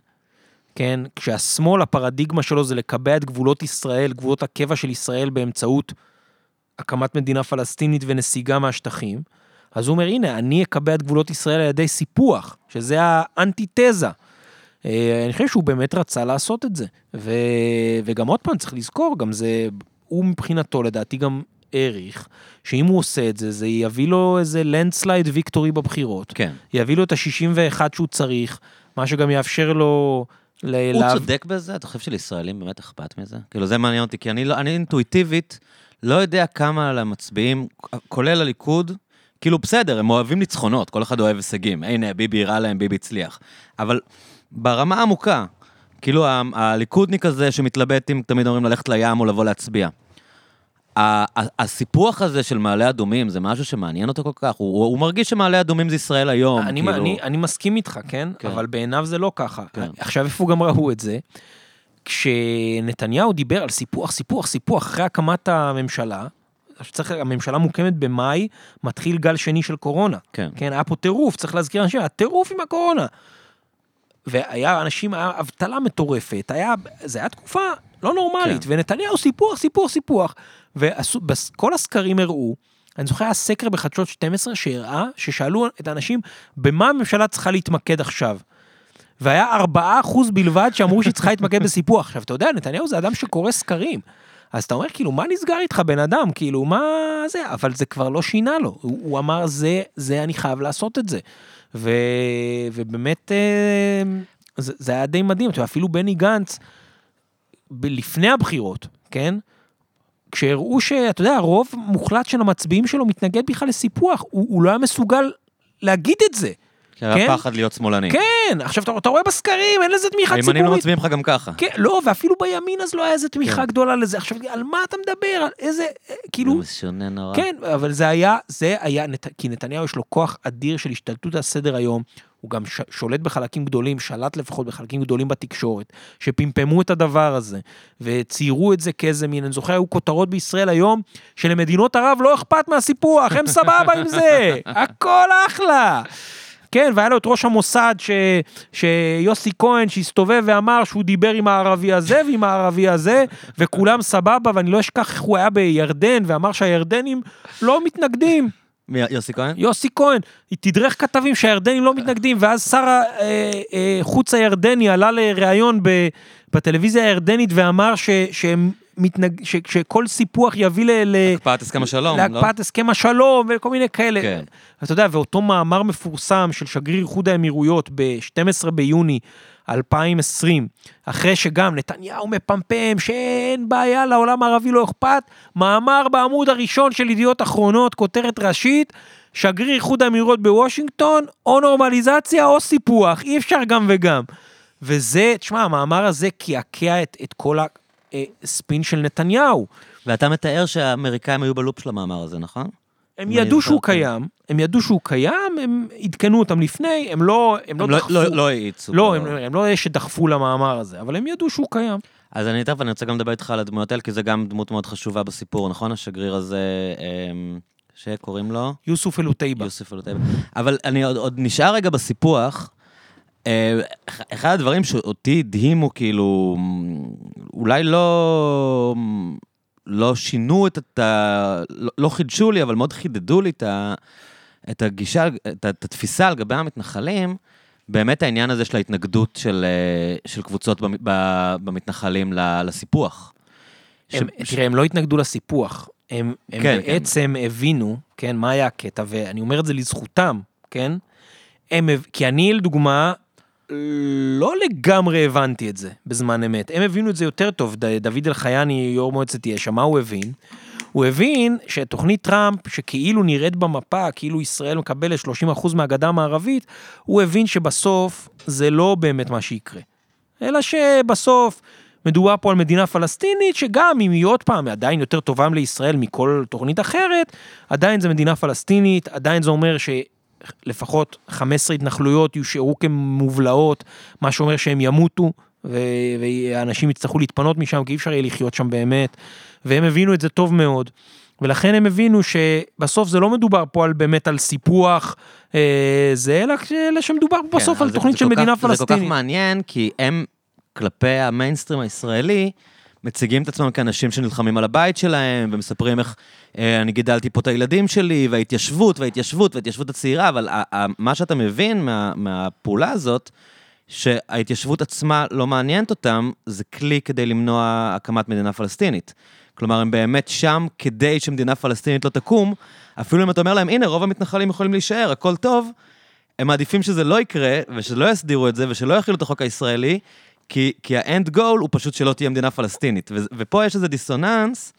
כן, כשהשמאל, הפרדיגמה שלו זה לקבע את גבולות ישראל, גבולות הקבע של ישראל באמצעות הקמת מדינה פלסטינית ונסיגה מהשטחים, אז הוא אומר, הנה, אני אקבע את גבולות ישראל על ידי סיפוח, שזה האנטיתזה. אה, אני חושב שהוא באמת רצה לעשות את זה. ו... וגם עוד פעם, צריך לזכור, גם זה, הוא מבחינתו לדעתי גם העריך, שאם הוא עושה את זה, זה יביא לו איזה לנדסלייד ויקטורי בבחירות. כן. יביא לו את ה-61 שהוא צריך, מה שגם יאפשר לו... ל... הוא. צודק בזה? אתה חושב שלישראלים באמת אכפת מזה? כאילו, זה מעניין אותי, כי אני, לא, אני אינטואיטיבית, לא יודע כמה על המצביעים, כולל הליכוד, כאילו בסדר, הם אוהבים ניצחונות, כל אחד אוהב הישגים. הנה, ביבי הראה להם, ביבי הצליח. אבל ברמה העמוקה, כאילו הליכודניק הזה שמתלבט אם תמיד אומרים ללכת לים או לבוא להצביע. הסיפוח הזה של מעלה אדומים זה משהו שמעניין אותו כל כך, הוא, הוא מרגיש שמעלה אדומים זה ישראל היום, אני, כאילו... אני, אני מסכים איתך, כן? כן? אבל בעיניו זה לא ככה. כן. עכשיו, איפה גם ראו את זה? כשנתניהו דיבר על סיפוח, סיפוח, סיפוח, אחרי הקמת הממשלה, שצריך, הממשלה מוקמת במאי, מתחיל גל שני של קורונה. כן. כן, היה פה טירוף, צריך להזכיר אנשים, היה טירוף עם הקורונה. והיה אנשים, היה אבטלה מטורפת, היה, זה היה תקופה לא נורמלית, כן. ונתניהו סיפוח, סיפוח, סיפוח. וכל הסקרים הראו, אני זוכר היה סקר בחדשות 12 שהראה, ששאלו את האנשים, במה הממשלה צריכה להתמקד עכשיו? והיה 4% בלבד שאמרו שהיא צריכה להתמקד בסיפוח. עכשיו, אתה יודע, נתניהו זה אדם שקורא סקרים. אז אתה אומר, כאילו, מה נסגר איתך, בן אדם? כאילו, מה זה? אבל זה כבר לא שינה לו. הוא, הוא אמר, זה, זה, אני חייב לעשות את זה. ו, ובאמת, אה, זה, זה היה די מדהים. אפילו בני גנץ, לפני הבחירות, כן? כשהראו שאתה יודע, רוב מוחלט של המצביעים שלו מתנגד בכלל לסיפוח, הוא, הוא לא היה מסוגל להגיד את זה. כי היה כן? פחד להיות שמאלני. כן, עכשיו אתה, אתה רואה בסקרים, אין לזה תמיכה ציבורית. הימנים לא מצביעים לך גם ככה. כן, לא, ואפילו בימין אז לא היה איזה תמיכה כן. גדולה לזה. עכשיו, על מה אתה מדבר? על איזה, אה, כאילו... זה משונה נורא. כן, אבל זה היה, זה היה, כי נתניהו יש לו כוח אדיר של השתלטות על סדר היום. הוא גם שולט בחלקים גדולים, שלט לפחות בחלקים גדולים בתקשורת, שפמפמו את הדבר הזה, וציירו את זה כאיזה מין, אני זוכר, היו כותרות בישראל היום, שלמדינות ערב לא אכפת מהסיפוח, הם סבבה עם זה, (laughs) הכל אחלה. כן, והיה לו את ראש המוסד, ש, שיוסי כהן, שהסתובב ואמר שהוא דיבר עם הערבי הזה ועם הערבי הזה, וכולם סבבה, ואני לא אשכח איך הוא היה בירדן, ואמר שהירדנים לא מתנגדים. מי, יוסי כהן? יוסי כהן, תדרך כתבים שהירדנים לא מתנגדים, ואז שר החוץ אה, אה, הירדני עלה לראיון בטלוויזיה הירדנית ואמר ש, שהם מתנג... ש... שכל סיפוח יביא ל... להקפאת הסכם השלום, לא? להקפאת הסכם השלום וכל מיני כאלה. כן. אתה יודע, ואותו מאמר מפורסם של שגריר איחוד האמירויות ב-12 ביוני 2020, אחרי שגם נתניהו מפמפם שאין בעיה, לעולם הערבי לא אכפת, מאמר בעמוד הראשון של ידיעות אחרונות, כותרת ראשית, שגריר איחוד האמירויות בוושינגטון, או נורמליזציה או סיפוח, אי אפשר גם וגם. וזה, תשמע, המאמר הזה קעקע את, את כל ה... אה, ספין של נתניהו. ואתה מתאר שהאמריקאים היו בלופ של המאמר הזה, נכון? הם ידעו שהוא הסברת? קיים, הם ידעו שהוא קיים, הם עדכנו אותם לפני, הם לא, הם לא הם לא- דחפו. לא לא האיצו. לא, בו. הם, הם לא שדחפו למאמר הזה, אבל הם ידעו שהוא קיים. אז אני תכף, אני רוצה גם לדבר איתך על הדמויות האלה, כי זה גם דמות מאוד חשובה בסיפור, נכון? השגריר הזה, אמ, שקוראים לו? יוסוף אלוטייבה. יוסף אלוטייבה. אבל אני עוד, עוד נשאר רגע בסיפוח. אה, אחד הדברים שאותי הדהימו, כאילו, אולי לא, לא שינו את ה... לא, לא חידשו לי, אבל מאוד חידדו לי את, ה, את הגישה, את, את התפיסה על גבי המתנחלים, באמת העניין הזה של ההתנגדות של, אה, של קבוצות במתנחלים לסיפוח. הם, ש- תראה, הם לא התנגדו לסיפוח, הם, הם כן, בעצם הבינו, כן, מה היה הקטע, ואני אומר את זה לזכותם, כן? הם, כי אני, לדוגמה, לא לגמרי הבנתי את זה בזמן אמת. הם הבינו את זה יותר טוב, ד- דוד אלחייני, יו"ר מועצת יש"ע, מה הוא הבין? הוא הבין שתוכנית טראמפ, שכאילו נראית במפה, כאילו ישראל מקבלת 30% מהגדה המערבית, הוא הבין שבסוף זה לא באמת מה שיקרה. אלא שבסוף מדובר פה על מדינה פלסטינית, שגם אם היא עוד פעם עדיין יותר טובה לישראל מכל תוכנית אחרת, עדיין זה מדינה פלסטינית, עדיין זה אומר שלפחות 15 התנחלויות יושארו כמובלעות, מה שאומר שהם ימותו, ואנשים יצטרכו להתפנות משם, כי אי אפשר יהיה לחיות שם באמת, והם הבינו את זה טוב מאוד. ולכן הם הבינו שבסוף זה לא מדובר פה על באמת על סיפוח אה, זה, אלא, אלא שמדובר פה בסוף כן, על זה- תוכנית זה של כל מדינה כך, זה כל פלסטינית. כך מעניין, כי הם, כלפי המיינסטרים הישראלי, מציגים את עצמם כאנשים שנלחמים על הבית שלהם, ומספרים איך אה, אני גידלתי פה את הילדים שלי, וההתיישבות, וההתיישבות, וההתיישבות הצעירה, אבל ה- ה- מה שאתה מבין מה, מהפעולה הזאת, שההתיישבות עצמה לא מעניינת אותם, זה כלי כדי למנוע הקמת מדינה פלסטינית. כלומר, הם באמת שם כדי שמדינה פלסטינית לא תקום, אפילו אם אתה אומר להם, הנה, רוב המתנחלים יכולים להישאר, הכל טוב, הם מעדיפים שזה לא יקרה, ושלא יסדירו את זה, ושלא יכילו את החוק הישראלי, כי, כי האנד גול הוא פשוט שלא תהיה מדינה פלסטינית. ו, ופה יש איזה דיסוננס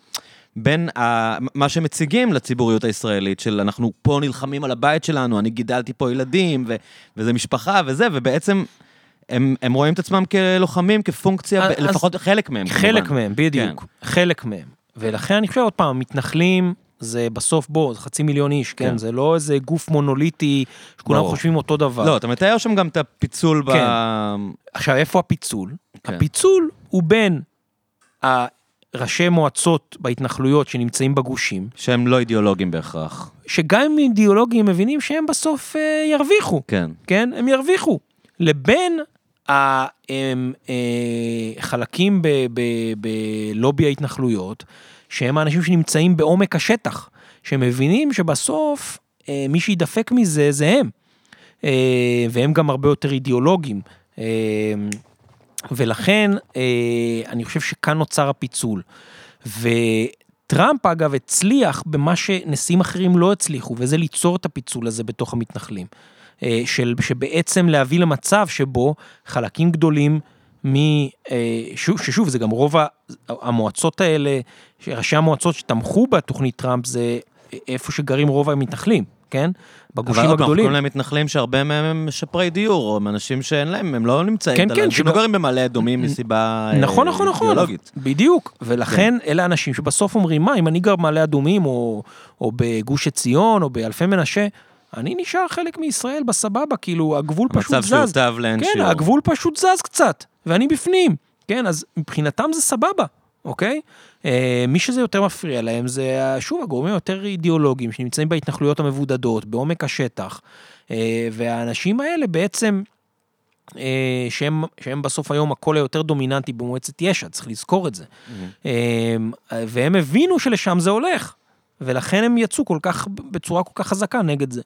בין ה, מה שמציגים לציבוריות הישראלית, של אנחנו פה נלחמים על הבית שלנו, אני גידלתי פה ילדים, ו, וזה משפחה וזה, ובעצם הם, הם רואים את עצמם כלוחמים, כפונקציה, אז- לפחות חלק מהם, חלק כמובן. מהם, בדיוק. כן. חלק מהם. ולכן אני חושב עוד פעם, מתנחלים זה בסוף בוא, זה חצי מיליון איש, כן? כן. זה לא איזה גוף מונוליטי שכולם ברור. חושבים אותו דבר. לא, אתה מתאר שם גם את הפיצול ב... כן. עכשיו, איפה הפיצול? כן. הפיצול הוא בין הראשי מועצות בהתנחלויות שנמצאים בגושים, שהם לא אידיאולוגים בהכרח. שגם אם אידיאולוגים מבינים שהם בסוף אה, ירוויחו, כן. כן? הם ירוויחו. לבין החלקים בלובי ההתנחלויות, שהם האנשים שנמצאים בעומק השטח, שמבינים שבסוף אה, מי שידפק מזה זה הם. אה, והם גם הרבה יותר אידיאולוגים. אה, ולכן אה, אני חושב שכאן נוצר הפיצול. וטראמפ אגב הצליח במה שנשיאים אחרים לא הצליחו, וזה ליצור את הפיצול הזה בתוך המתנחלים. אה, של, שבעצם להביא למצב שבו חלקים גדולים מ... אה, שוב, ששוב, זה גם רוב המועצות האלה, ראשי המועצות שתמכו בתוכנית טראמפ זה איפה שגרים רוב המתנחלים, כן? בגושים אבל עוד פעם, הגדולים. קוראים להם מתנחלים שהרבה מהם הם משפרי דיור, הם אנשים שאין להם, הם לא נמצאים, כן, כן, לא- אנשים שבא- לא גרים במעלה אדומים מסיבה אה, נכון, נכון, נכון. בדיוק, ולכן אלה אנשים שבסוף אומרים, מה, אם אני גר במעלה אדומים, או, או בגוש עציון, או באלפי מנשה, אני נשאר חלק מישראל בסבבה, כאילו, הגבול פשוט המצב זז. שהוטב לאין כן, שיעור. הגבול פשוט זז קצת, ואני בפנים, כן, אז מבחינתם זה סבבה, אוקיי? אה, מי שזה יותר מפריע להם זה, שוב, הגורמים היותר אידיאולוגיים שנמצאים בהתנחלויות המבודדות, בעומק השטח, אה, והאנשים האלה בעצם, אה, שהם, שהם בסוף היום הקול היותר דומיננטי במועצת יש"ע, צריך לזכור את זה. אה, והם הבינו שלשם זה הולך, ולכן הם יצאו כל כך, בצורה כל כך חזקה נגד זה.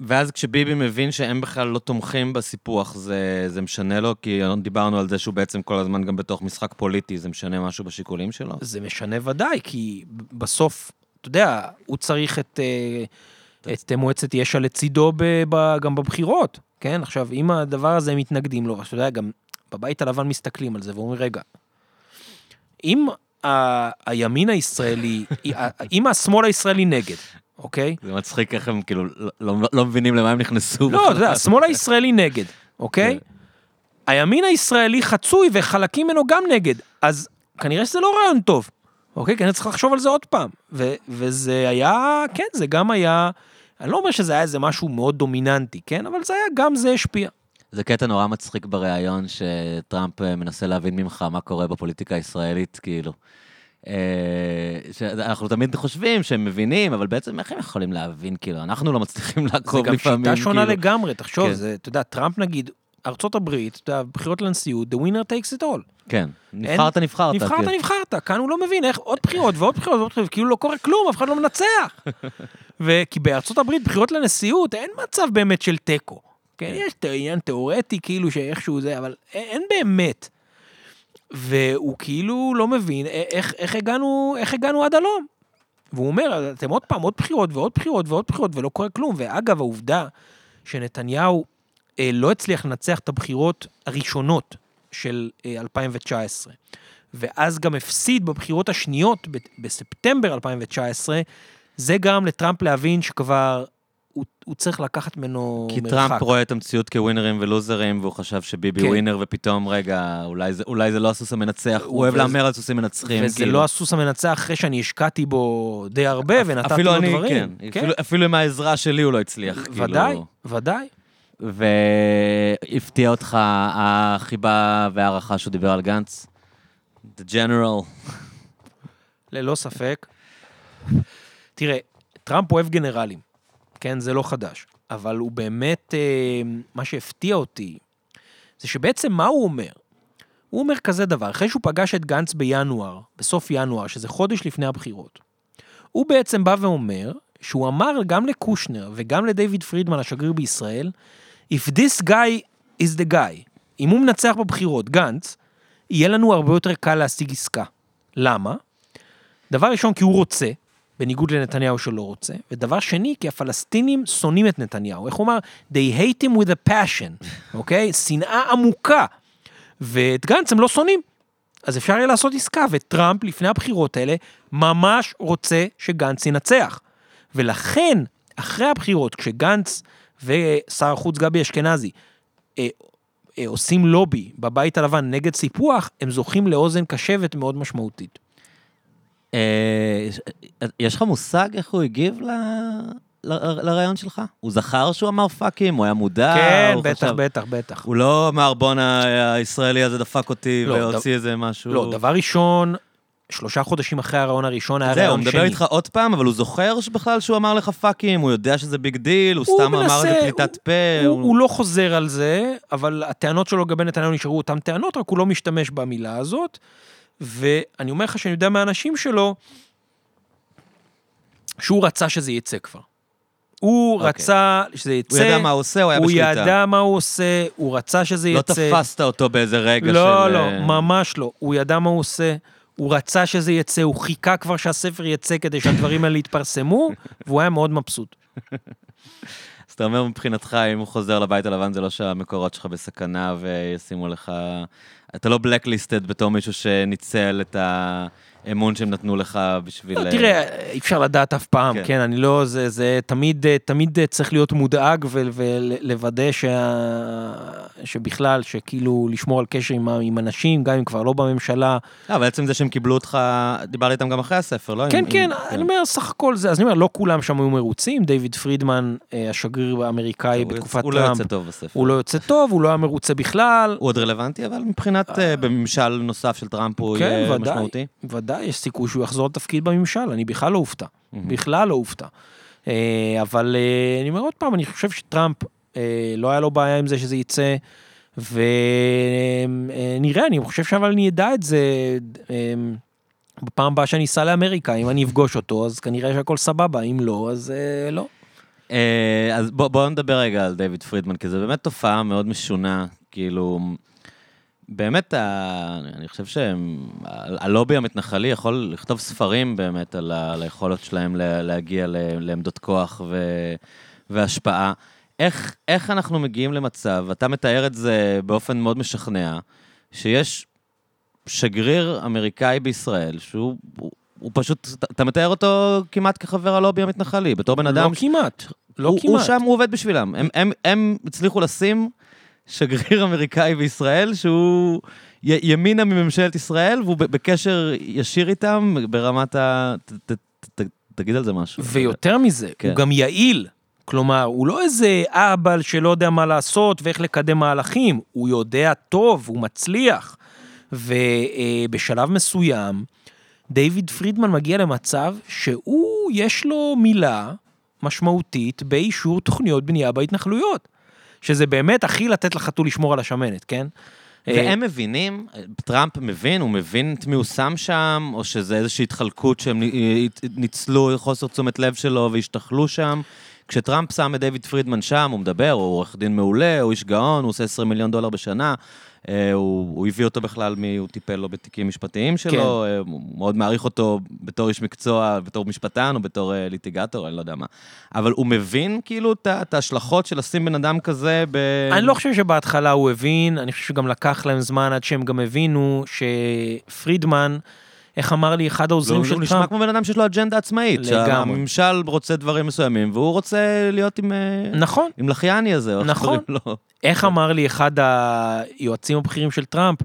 ואז כשביבי מבין שהם בכלל לא תומכים בסיפוח, זה, זה משנה לו? כי דיברנו על זה שהוא בעצם כל הזמן גם בתוך משחק פוליטי, זה משנה משהו בשיקולים שלו? זה משנה ודאי, כי בסוף, אתה יודע, הוא צריך את, אה, את מועצת יש"ע לצידו ב, גם בבחירות, כן? עכשיו, אם הדבר הזה מתנגדים לו, אתה יודע, גם בבית הלבן מסתכלים על זה ואומרים, רגע, אם ה, הימין הישראלי, (laughs) אם השמאל הישראלי נגד, אוקיי? זה מצחיק איך הם כאילו לא, לא, לא מבינים למה הם נכנסו. לא. אתה יודע, השמאל הישראלי נגד, אוקיי? כן. הימין הישראלי חצוי וחלקים ממנו גם נגד, אז כנראה שזה לא רעיון טוב. אוקיי? כנראה צריך לחשוב על זה עוד פעם. ו- וזה היה, כן, זה גם היה, אני לא אומר שזה היה איזה משהו מאוד דומיננטי, כן? אבל זה היה, גם זה השפיע. זה קטע נורא מצחיק בריאיון שטראמפ אה, מנסה להבין ממך מה קורה בפוליטיקה הישראלית, כאילו. אה, שאנחנו תמיד חושבים שהם מבינים, אבל בעצם איך הם יכולים להבין, כאילו, אנחנו לא מצליחים זה לעקוב גם לפעמים, שיטה שונה כאילו. לגמרי, תחשוב, כן. זה, אתה יודע, טראמפ נגיד, ארצות הברית, אתה יודע, בחירות לנשיאות, the winner takes it all. כן, נבחרת, נבחרת. נבחרת, כן. נבחרת, כאן הוא לא מבין איך עוד בחירות ועוד בחירות ועוד בחירות, כאילו לא קורה כלום, אף אחד לא מנצח. (laughs) וכי בארצות הברית בחירות לנשיאות אין מצב באמת של תיקו. כן, כן. יש את העניין תיאורטי כאילו שאיכשהו זה, אבל אין באמת. והוא כאילו לא מבין איך, איך, הגענו, איך הגענו עד הלום. והוא אומר, אתם עוד פעם, עוד בחירות ועוד בחירות ועוד בחירות ולא קורה כלום. ואגב, העובדה שנתניהו אה, לא הצליח לנצח את הבחירות הראשונות של אה, 2019, ואז גם הפסיד בבחירות השניות ב- בספטמבר 2019, זה גרם לטראמפ להבין שכבר הוא, הוא צריך לקחת ממנו כי מרחק. טראמפ רואה את המציאות כווינרים ולוזרים, והוא חשב שביבי כן. ווינר, ופתאום, רגע, אולי זה, אולי זה לא הסוס המנצח, הוא אוהב להמר על סוסים מנצחים, וזה כאילו. לא הסוס המנצח אחרי שאני השקעתי בו די הרבה ונתתי אפילו לו אני, דברים. כן, אפילו, אפילו עם העזרה שלי הוא לא הצליח, כאילו. ודאי, ודאי. והפתיע אותך החיבה וההערכה שהוא דיבר על גנץ? The General. ללא ספק. תראה, טראמפ אוהב גנרלים, כן, זה לא חדש, אבל הוא באמת, אה, מה שהפתיע אותי, זה שבעצם מה הוא אומר? הוא אומר כזה דבר, אחרי שהוא פגש את גנץ בינואר, בסוף ינואר, שזה חודש לפני הבחירות, הוא בעצם בא ואומר שהוא אמר גם לקושנר וגם לדיוויד פרידמן, השגריר בישראל, If this guy is the guy, אם הוא מנצח בבחירות, גנץ, יהיה לנו הרבה יותר קל להשיג עסקה. למה? דבר ראשון, כי הוא רוצה, בניגוד לנתניהו שלא רוצה, ודבר שני, כי הפלסטינים שונאים את נתניהו. איך הוא אמר? They hate him with a passion, (laughs) אוקיי? שנאה עמוקה. ואת גנץ הם לא שונאים. אז אפשר יהיה לעשות עסקה, וטראמפ לפני הבחירות האלה ממש רוצה שגנץ ינצח. ולכן, אחרי הבחירות, כשגנץ ושר החוץ גבי אשכנזי אה, אה, עושים לובי בבית הלבן נגד סיפוח, הם זוכים לאוזן קשבת מאוד משמעותית. אה, יש- לך מושג איך הוא הגיב ל... ל- לרעיון שלך? הוא זכר שהוא אמר fuck him? הוא היה מודע? כן, הוא בטח, חשב- בטח, בטח. הוא לא אמר בואנה הישראלי הזה דפק אותי לא, והוציא איזה משהו. לא, דבר ראשון, שלושה חודשים אחרי הרעיון הראשון היה זהו, הוא רעיון מדבר שני. איתך עוד פעם, אבל הוא זוכר שבכלל שהוא אמר לך fuck him, הוא יודע שזה big deal, הוא הוא סתם אמר את זה מנסה- פליטת פה. הוא, הוא לא חוזר על זה, אבל הטענות שלו לגבי נתניהו נשארו אותן טענות, רק הוא לא משתמש במילה הזאת. ואני אומר לך שאני יודע מהאנשים שלו, שהוא רצה שזה יצא כבר. הוא אוקיי. רצה שזה יצא, הוא ידע מה הוא עושה, הוא היה הוא בשליטה. ידע מה הוא עושה, הוא רצה שזה לא יצא. תפסת אותו באיזה רגע של... לא, לא, ממש לא. הוא ידע מה הוא עושה, הוא רצה שזה יצא, הוא חיכה כבר שהספר יצא כדי שהדברים האלה יתפרסמו, (laughs) והוא היה מאוד מבסוט. (laughs) אז אתה אומר מבחינתך, אם הוא חוזר לבית הלבן, זה לא שהמקורות שלך בסכנה וישימו לך... אתה לא blacklisted בתור מישהו שניצל את האמון שהם נתנו לך בשביל... לא, תראה, אי אפשר לדעת אף פעם, כן. כן, אני לא, זה, זה תמיד, אה, תמיד אה, צריך להיות מודאג ולוודא שה... שבכלל, שכאילו לשמור על קשר עם, עם אנשים, גם אם כבר לא בממשלה. לא, אבל עצם זה שהם קיבלו אותך, דיברתי איתם גם אחרי הספר, לא? כן, עם- כן, עם- אני אומר, סך הכל זה, אז אני אומר, לא כולם שם היו מרוצים, דיוויד פרידמן, אה, השגריר האמריקאי הוא בתקופת הוא לא טראמפ, יוצא טוב בספר. הוא לא יוצא טוב, הוא לא היה מרוצה בכלל. הוא עוד רלוונטי, אבל מבחינת, אה, בממשל נוסף של טראמפ הוא כן, יהיה ודאי. משמעותי. ודאי, יש סיכוי שהוא יחזור לתפקיד בממשל, אני בכלל לא אופתע. בכלל לא אופתע. אה, אבל אה, אני אומר עוד פעם, אני חושב שטראמפ, אה, לא היה לו בעיה עם זה שזה יצא, ונראה, אני חושב שאבל אני אדע את זה בפעם הבאה שאני אסע לאמריקה, אם אני אפגוש אותו, אז כנראה שהכל סבבה, אם לא, אז אה, לא. אה, אז בוא- בואו נדבר רגע על דיוויד פרידמן, כי זו באמת תופעה מאוד משונה, כאילו, באמת, אני חושב שהלובי המתנחלי יכול לכתוב ספרים באמת על ה- על היכולת שלהם לה- להגיע לעמדות כוח ו- והשפעה. איך, איך אנחנו מגיעים למצב, אתה מתאר את זה באופן מאוד משכנע, שיש שגריר אמריקאי בישראל, שהוא הוא, הוא פשוט, אתה- מתאר אותו כמעט כחבר הלובי המתנחלי, בתור בן אדם לא כמעט, לא הוא, כמעט. הוא שם, הוא עובד בשבילם. הם, הם, הם הצליחו לשים שגריר אמריקאי בישראל, שהוא י- ימינה מממשלת ישראל, והוא בקשר ישיר איתם ברמת ה... ת, ת, ת, תגיד על זה משהו. ויותר מזה, כן. הוא גם יעיל. כלומר, הוא לא איזה אהבל שלא יודע מה לעשות ואיך לקדם מהלכים, הוא יודע טוב, הוא מצליח. ובשלב מסוים, דיוויד פרידמן מגיע למצב שהוא, יש לו מילה משמעותית באישור תוכניות בנייה בהתנחלויות. שזה באמת הכי לתת לחתול לשמור על השמנת, כן? אה, והם מבינים, טראמפ מבין, הוא מבין את מי הוא שם שם, או שזה איזושהי התחלקות שהם ניצלו חוסר תשומת לב שלו והשתחלו שם. כשטראמפ שם את דיוויד פרידמן שם, הוא מדבר, הוא עורך דין מעולה, הוא איש גאון, הוא עושה 20 מיליון דולר בשנה. אה, הוא, הוא הביא אותו בכלל, מ, הוא טיפל לו בתיקים משפטיים שלו, כן. אה, הוא מאוד מעריך אותו בתור איש מקצוע, בתור משפטן או בתור אה, ליטיגטור, אני לא יודע מה. אבל הוא מבין כאילו את ההשלכות של לשים בן אדם כזה ב... אני לא חושב שבהתחלה הוא הבין, אני חושב שגם לקח להם זמן עד שהם גם הבינו שפרידמן, איך אמר לי אחד העוזרים של הוא נשמע טראמפ, כמו בן אדם שיש לו אג'נדה עצמאית. לגמרי. שהממשל רוצה דברים מסוימים, והוא רוצה להיות עם... נכון, עם לחיאני הזה, נכון. לו. איך אמר לי אחד היועצים הבכירים של טראמפ,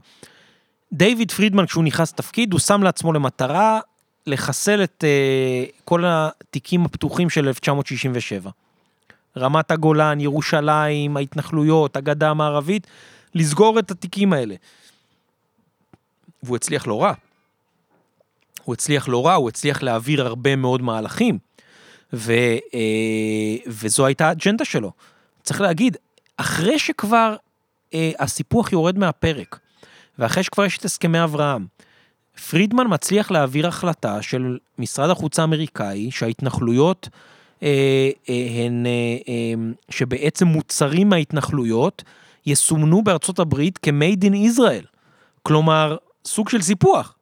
דיוויד פרידמן כשהוא נכנס לתפקיד, הוא שם לעצמו למטרה לחסל את uh, כל התיקים הפתוחים של 1967. רמת הגולן, ירושלים, ההתנחלויות, הגדה המערבית, לסגור את התיקים האלה. והוא הצליח לא רע. הוא הצליח לא רע, הוא הצליח להעביר הרבה מאוד מהלכים. ו, אה, וזו הייתה האג'נדה שלו. צריך להגיד, אחרי שכבר אה, הסיפוח יורד מהפרק, ואחרי שכבר יש את הסכמי אברהם, פרידמן מצליח להעביר החלטה של משרד החוץ האמריקאי שההתנחלויות אה, אה, הן, אה, אה, שבעצם מוצרים מההתנחלויות יסומנו בארצות הברית כ-made in Israel. כלומר, סוג של סיפוח,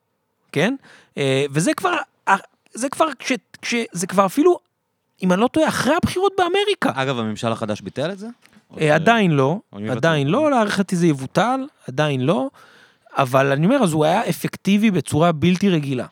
כן? אה, וזה כבר, אה, זה כבר, כש, כש, זה כבר אפילו, אם אני לא טועה, אחרי הבחירות באמריקה. אגב, הממשל החדש ביטל את זה? אה, עדיין לא, עדיין? לא, להערכתי זה יבוטל, עדיין לא, אבל אני אומר, אז הוא היה אפקטיבי בצורה בלתי רגילה.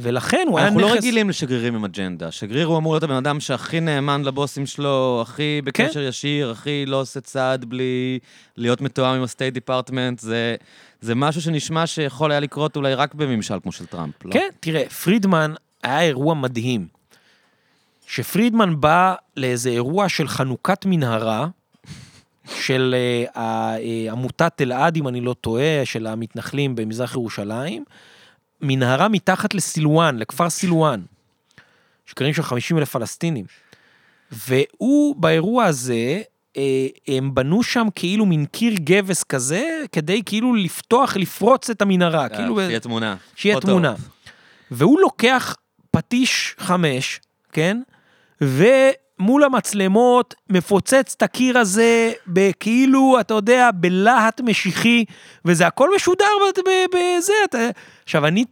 ולכן הוא היה נכס... אנחנו לא רגילים לשגרירים עם אג'נדה. שגריר הוא אמור להיות הבן אדם שהכי נאמן לבוסים שלו, הכי בקשר כן. ישיר, הכי לא עושה צעד בלי להיות מתואם עם ה State Department. זה, זה משהו שנשמע שיכול היה לקרות אולי רק בממשל כמו של טראמפ, לא? כן, תראה, פרידמן היה אירוע מדהים. שפרידמן בא לאיזה אירוע של חנוכת מנהרה, של אה, אה, עמותת אלעד, אם אני לא טועה, של המתנחלים במזרח ירושלים, מנהרה מתחת לסילואן, לכפר סילואן, שקרים שם 50 אלף פלסטינים. והוא, באירוע הזה, אה, הם בנו שם כאילו מין קיר גבס כזה, כדי כאילו לפתוח, לפרוץ את המנהרה. כאילו... שיהיה תמונה. שיהיה. תמונה. והוא לוקח פטיש חמש, כן? ומול המצלמות מפוצץ את הקיר הזה בכאילו, אתה יודע, בלהט משיחי, וזה הכל משודר בזה. אתה... עכשיו, אני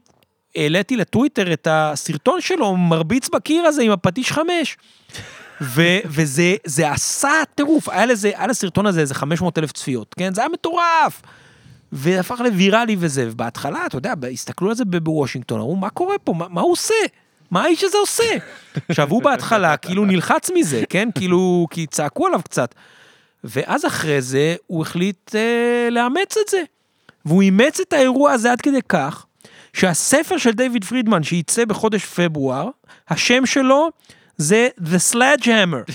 העליתי לטוויטר את הסרטון שלו, מרביץ בקיר הזה עם הפטיש חמש. ו- וזה זה עשה טירוף, היה לזה, היה לסרטון הזה איזה 500 אלף צפיות, כן? זה היה מטורף. והפך לוויראלי וזה, ובהתחלה, אתה יודע, הסתכלו על זה בוושינגטון, אמרו, מה קורה פה? מה, מה הוא עושה? מה האיש הזה עושה? עכשיו, הוא בהתחלה כאילו נלחץ מזה, כן? כאילו, כי צעקו עליו קצת. ואז אחרי זה, הוא החליט אה, לאמץ את זה. והוא אימץ את האירוע הזה עד כדי כך, שהספר של דיוויד פרידמן, שייצא בחודש פברואר, השם שלו זה The Sledgehammer,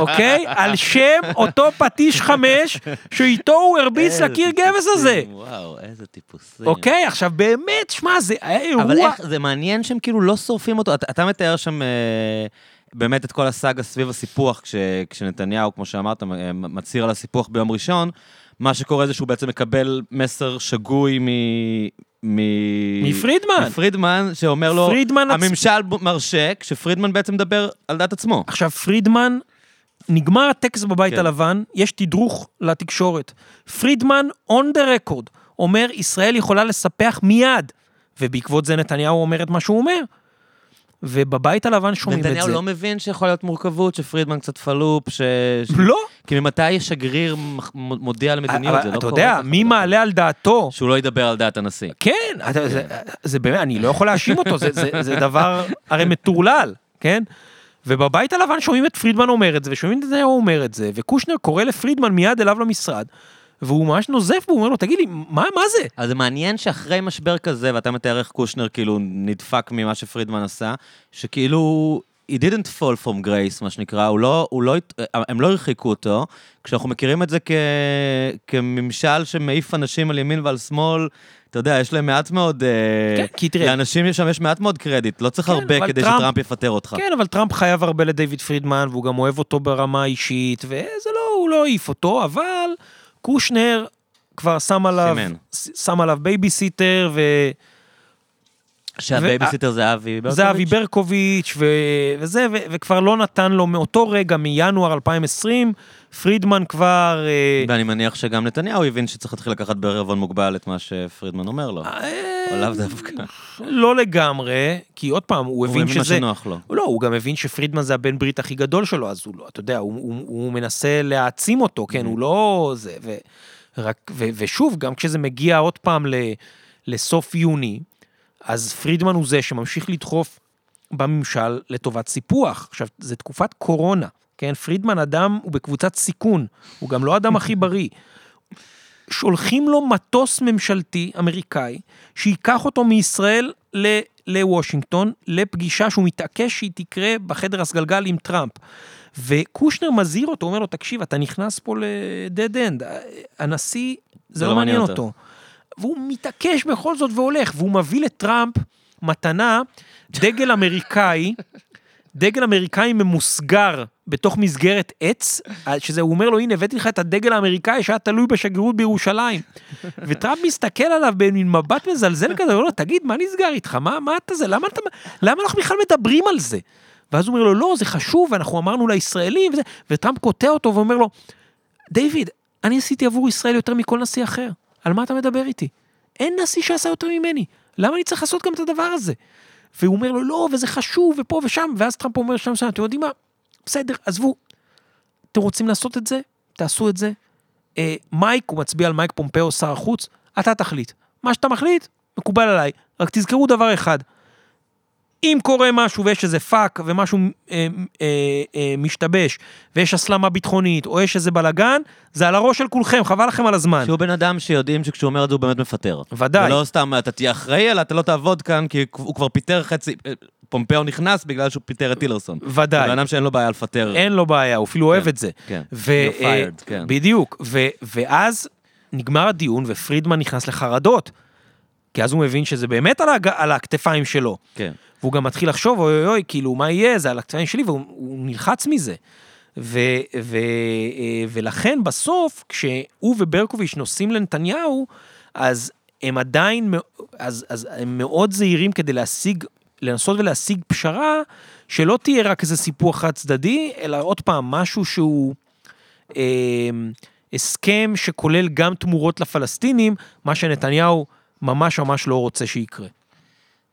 אוקיי? על שם אותו פטיש חמש, שאיתו הוא הרביץ לקיר גבס הזה. וואו, איזה טיפוסים. אוקיי, עכשיו באמת, שמע, זה היה אירוע... אבל איך, זה מעניין שהם כאילו לא שורפים אותו. אתה, אתה מתאר שם אה, באמת את כל הסאגה סביב הסיפוח, כש, כשנתניהו, כמו שאמרת, אה, מצהיר על הסיפוח ביום ראשון. מה שקורה זה שהוא בעצם מקבל מסר שגוי מ... מ... מפרידמן. מפרידמן, שאומר לו, פרידמן עצ- הממשל ב- מרשה, כשפרידמן בעצם מדבר על דעת עצמו. עכשיו, פרידמן, נגמר הטקסט בבית כן. הלבן, יש תדרוך לתקשורת. פרידמן, on the record, אומר, ישראל יכולה לספח מיד, ובעקבות זה נתניהו אומר את מה שהוא אומר. ובבית הלבן שומעים את זה. ונתניהו לא מבין שיכול להיות מורכבות, שפרידמן קצת פלופ. ש... לא, כי ממתי שגריר מח- מודיע על מדיניות? זה לא אתה קורה יודע, ככה מי כלל. מעלה על דעתו שהוא לא ידבר על דעת הנשיא. כן, אתה, זה, זה באמת, אני לא יכול להאשים אותו, זה, זה, זה דבר (laughs) הרי מטורלל, כן? ובבית הלבן שומעים את פרידמן אומר את זה, ושומעים את נתניהו אומר את זה, וקושנר קורא לפרידמן מיד אליו למשרד, והוא ממש נוזף בו, הוא אומר לו, תגיד לי, מה, מה זה? אז זה מעניין שאחרי משבר כזה, ואתה מתאר איך קושנר כאילו נדפק ממה שפרידמן עשה, שכאילו, he didn't fall from grace, מה שנקרא, הוא לא, הוא לא, הם לא הרחיקו אותו, כשאנחנו מכירים את זה כ, כממשל שמעיף אנשים על ימין ועל שמאל, אתה יודע, יש להם מעט מאוד, אה, כן, כי תראה- לאנשים שם יש מעט מאוד קרדיט, לא צריך כן, הרבה כדי טראמפ- שטראמפ יפטר אותך. כן, אבל טראמפ חייב הרבה לדיוויד פרידמן, והוא גם אוהב אותו ברמה האישית, וזה לא, הוא לא העיף אותו, אבל קושנר כבר שם עליו, סימן. שם עליו בייביסיטר, ו... שהבייביסיטר זה אבי ברקוביץ'? זה אבי ברקוביץ' ו... וזה, ו... וכבר לא נתן לו מאותו רגע, מינואר 2020, פרידמן כבר... אה, ואני מניח שגם נתניהו הבין שצריך להתחיל לקחת בערבון מוגבל את מה שפרידמן אומר לו. אה, או לאו דווקא. לא לגמרי, כי עוד פעם, הוא הוא הבין מה שזה... שנוח לו. לא, הוא גם הבין שפרידמן זה הבן ברית הכי גדול שלו, אז הוא לא, אתה יודע, הוא, הוא, הוא מנסה להעצים אותו, כן, הוא לא זה, ו, רק, ו, ושוב, גם כשזה מגיע עוד פעם ל, לסוף יוני, אז פרידמן הוא זה שממשיך לדחוף בממשל לטובת סיפוח. עכשיו, זה תקופת קורונה, כן? פרידמן אדם, הוא בקבוצת סיכון, הוא גם לא האדם הכי בריא. שולחים לו מטוס ממשלתי אמריקאי, שייקח אותו מישראל ל- לוושינגטון, לפגישה שהוא מתעקש שהיא תקרה בחדר הסגלגל עם טראמפ. וקושנר מזהיר אותו, אומר לו, תקשיב, אתה נכנס פה ל-dead end, הנשיא, זה לא מעניין אותו. והוא מתעקש בכל זאת והולך, והוא מביא לטראמפ מתנה, דגל אמריקאי, דגל אמריקאי ממוסגר בתוך מסגרת עץ, שזה, הוא אומר לו, הנה, הבאתי לך את הדגל האמריקאי שהיה תלוי בשגרירות בירושלים. וטראמפ מסתכל עליו במין מבט מזלזל כזה, הוא אומר לו, תגיד, מה נסגר איתך? מה, מה אתה זה? למה, אתה, למה אנחנו בכלל מדברים על זה? ואז הוא אומר לו, לא, זה חשוב, אנחנו אמרנו לישראלים, וזה, וטראמפ קוטע אותו ואומר לו, דיוויד, אני עשיתי עבור ישראל יותר מכל נשיא אחר. על מה אתה מדבר איתי? אין נשיא שעשה יותר ממני. למה אני צריך לעשות גם את הדבר הזה? והוא אומר לו, לא, וזה חשוב, ופה ושם, ואז טראמפ אומר שם, שם, אתם יודעים מה? בסדר, עזבו. אתם רוצים לעשות את זה? תעשו את זה. אה, מייק, הוא מצביע על מייק פומפאו, שר החוץ, אתה תחליט. מה שאתה מחליט, מקובל עליי. רק תזכרו דבר אחד, אם קורה משהו ויש איזה פאק ומשהו אה, אה, אה, משתבש ויש הסלמה ביטחונית או יש איזה בלאגן, זה על הראש של כולכם, חבל לכם על הזמן. שהוא בן אדם שיודעים שכשהוא אומר את זה הוא באמת מפטר. ודאי. ולא סתם אתה תהיה אחראי, אלא אתה לא תעבוד כאן, כי הוא כבר פיטר חצי... פומפאו נכנס בגלל שהוא פיטר את טילרסון. ודאי. בן אדם שאין לו בעיה לפטר. אין לו בעיה, הוא אפילו אוהב את זה. כן. ו- אה, fired, כן. בדיוק. ו- ואז נגמר הדיון ופרידמן נכנס לחרדות. כי אז הוא מבין שזה באמת על, הג... על הכתפיים שלו. כן. והוא גם מתחיל לחשוב, אוי אוי אוי, כאילו, מה יהיה? זה על הכתפיים שלי, והוא הוא נלחץ מזה. ו, ו, אה, ולכן בסוף, כשהוא וברקוביץ' נוסעים לנתניהו, אז הם עדיין, אז, אז הם מאוד זהירים כדי להשיג, לנסות ולהשיג פשרה, שלא תהיה רק איזה סיפוח חד צדדי, אלא עוד פעם, משהו שהוא אה, הסכם שכולל גם תמורות לפלסטינים, מה שנתניהו ממש ממש לא רוצה שיקרה.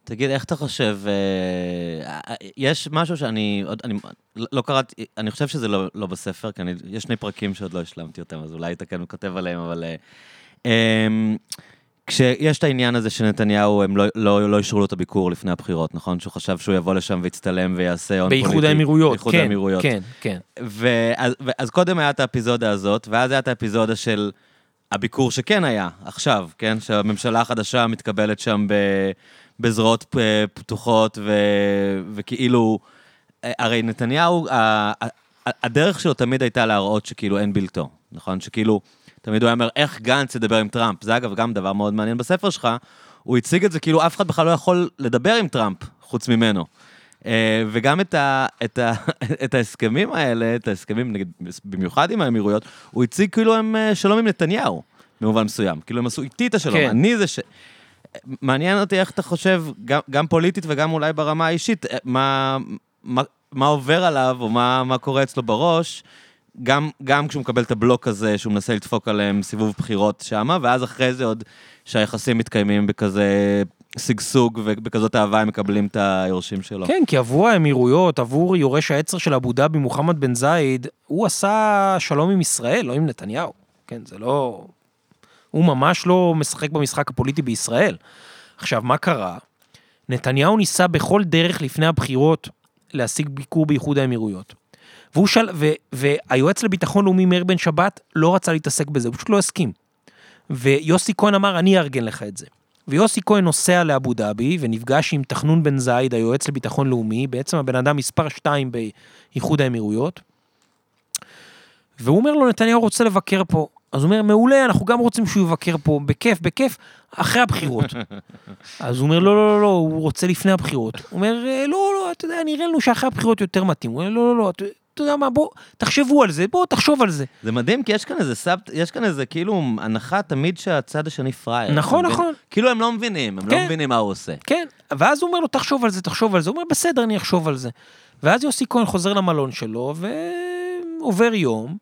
תגיד, איך אתה חושב, אה, אה, יש משהו שאני, עוד, אני לא לא קראתי, אני חושב שזה לא, לא בספר, כי אני, יש שני פרקים שעוד לא השלמתי אותם, אז אולי אתה כן כותב עליהם, אבל... אה, אה, כשיש את העניין הזה שנתניהו, הם לא, לא, לא אישרו לו את הביקור לפני הבחירות, נכון? שהוא חשב שהוא יבוא לשם ויצטלם ויעשה הון פוליטי. באיחוד האמירויות, באיחוד כן, האמירויות. כן, כן. ואז, ואז קודם היה את האפיזודה הזאת, ואז היה את האפיזודה של הביקור שכן היה, עכשיו, כן? שהממשלה החדשה מתקבלת שם ב, בזרועות פתוחות, ו, וכאילו, הרי נתניהו, ה, הדרך שלו תמיד הייתה להראות שכאילו אין בלתו, נכון? שכאילו, תמיד הוא היה אומר, איך גנץ ידבר עם טראמפ? זה אגב גם דבר מאוד מעניין בספר שלך, הוא הציג את זה כאילו אף אחד בכלל לא יכול לדבר עם טראמפ, חוץ ממנו. אה, וגם את, ה, את, ה, (laughs) את ההסכמים האלה, את ההסכמים, נגיד, במיוחד עם האמירויות, הוא הציג כאילו הם אה, שלום עם נתניהו, במובן מסוים. כאילו הם עשו איתי את השלום, כן. אני זה ש... מעניין אותי איך אתה חושב, גם, גם פוליטית וגם אולי ברמה האישית, אה, מה, מה, מה עובר עליו, או מה, מה קורה אצלו בראש, גם, גם כשהוא מקבל את הבלוק הזה, שהוא מנסה לדפוק עליהם סיבוב בחירות שמה, ואז אחרי זה עוד שהיחסים מתקיימים בכזה שגשוג ובכזאת אהבה הם מקבלים את היורשים שלו. כן, כי עבור האמירויות, עבור יורש העצר של אבו דאבי, מוחמד בן זייד, הוא עשה שלום עם ישראל, לא עם נתניהו. כן, זה לא... הוא ממש לא משחק במשחק הפוליטי בישראל. עכשיו, מה קרה? נתניהו ניסה בכל דרך לפני הבחירות להשיג ביקור באיחוד האמירויות. והוא שאל, ו, והיועץ לביטחון לאומי מאיר בן שבת לא רצה להתעסק בזה, הוא פשוט לא הסכים. ויוסי כהן אמר, אני אארגן לך את זה. ויוסי כהן נוסע לאבו דאבי ונפגש עם תחנון בן זייד, היועץ לביטחון לאומי, בעצם הבן אדם מספר 2 באיחוד האמירויות. והוא אומר לו, נתניהו רוצה לבקר פה. אז הוא אומר, מעולה, אנחנו גם רוצים שהוא יבקר פה, בכיף, בכיף, אחרי הבחירות. (laughs) אז הוא אומר, לא, לא, לא, לא, הוא רוצה לפני הבחירות. הוא אומר, "אה, לא, לא, אתה יודע, נראה לנו שאחרי הבחירות יותר מתאים. הוא אומר, לא, לא, לא, אתה- יודע מה, בוא, תחשבו על זה, בוא, תחשוב על זה. זה מדהים, כי יש כאן איזה סאב, יש כאן איזה כאילו הנחה תמיד שהצד השני פראייר. נכון, אתה מבין? נכון. כאילו הם לא מבינים, הם לא כן. מבינים מה הוא עושה. כן, ואז הוא אומר לו, תחשוב על זה, תחשוב על זה. הוא אומר, בסדר, אני אחשוב על זה. ואז יוסי כהן חוזר למלון שלו, ועובר יום,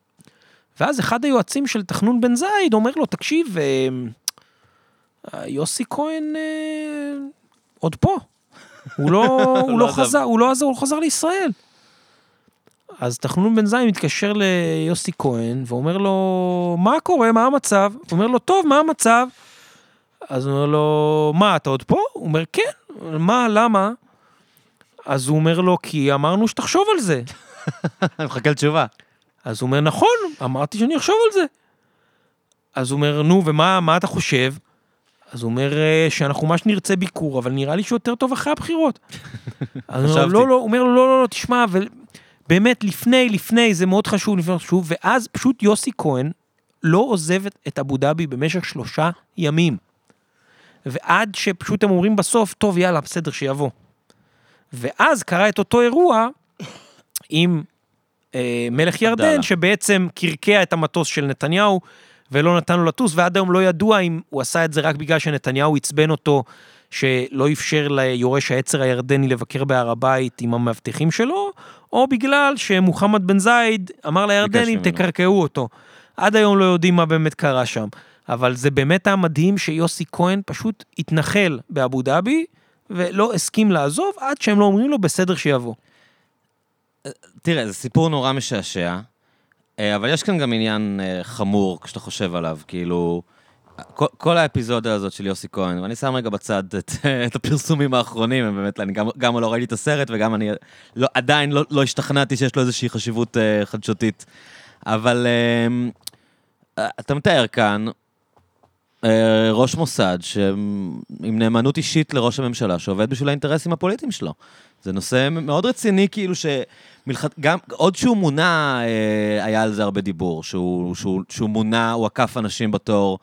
ואז אחד היועצים של תחנון בן זייד אומר לו, תקשיב, אה, יוסי כהן אה, עוד פה. הוא לא, (laughs) הוא לא עזב. חזר, הוא לא הוא חזר לישראל. אז תחנון בן זייד מתקשר ליוסי כהן, ואומר לו, מה קורה, מה המצב? הוא אומר לו, טוב, מה המצב? אז הוא אומר לו, מה, אתה עוד פה? הוא אומר, כן. מה, למה? אז הוא אומר לו, כי אמרנו שתחשוב על זה. אני (laughs) מחכה לתשובה. אז הוא אומר, נכון, אמרתי שאני אחשוב על זה. אז הוא אומר, נו, ומה מה אתה חושב? אז הוא אומר, "אה, שאנחנו ממש נרצה ביקור, אבל נראה לי שהוא יותר טוב אחרי הבחירות. (laughs) אז הוא אומר. לא, לא, אומר לו, לא, לא, לא, תשמע, באמת, לפני, לפני, זה מאוד חשוב, לפני חשוב, ואז פשוט יוסי כהן לא עוזב את- אבו דאבי במשך שלושה ימים. ועד שפשוט הם אומרים בסוף, טוב, יאללה, בסדר, שיבוא. ואז קרה את אותו אירוע עם אה, מלך ירדן, עבדאללה. שבעצם קרקע את המטוס של נתניהו, ולא נתן לו לטוס, ועד היום לא ידוע אם הוא עשה את זה רק בגלל שנתניהו עצבן אותו, שלא אפשר ליורש העצר הירדני לבקר בהר הבית עם המאבטחים שלו, או בגלל שמוחמד בן זייד אמר לירדנים. תקרקעו אותו. עד היום לא יודעים מה באמת קרה שם. אבל זה באמת היה מדהים שיוסי כהן פשוט התנחל באבו דאבי, ולא הסכים לעזוב עד שהם לא אומרים לו בסדר שיבוא. תראה, זה סיפור נורא משעשע, אה, אבל יש כאן גם עניין אה, חמור כשאתה חושב עליו, כאילו... כל, כל האפיזודה הזאת של יוסי כהן, ואני שם רגע בצד את, (laughs) את הפרסומים האחרונים, הם באמת, אני גם, גם לא ראיתי את הסרט וגם אני לא, עדיין לא, לא השתכנעתי שיש לו איזושהי חשיבות אה, חדשותית. אבל אה, אתה מתאר כאן אה, ראש מוסד שעם נאמנות אישית לראש הממשלה, שעובד בשביל האינטרסים הפוליטיים שלו. זה נושא מאוד רציני, כאילו ש... מלכת... גם, עוד שהוא מונה, אה, היה על זה הרבה דיבור, שהוא, שהוא, שהוא מונה, הוא עקף אנשים בתור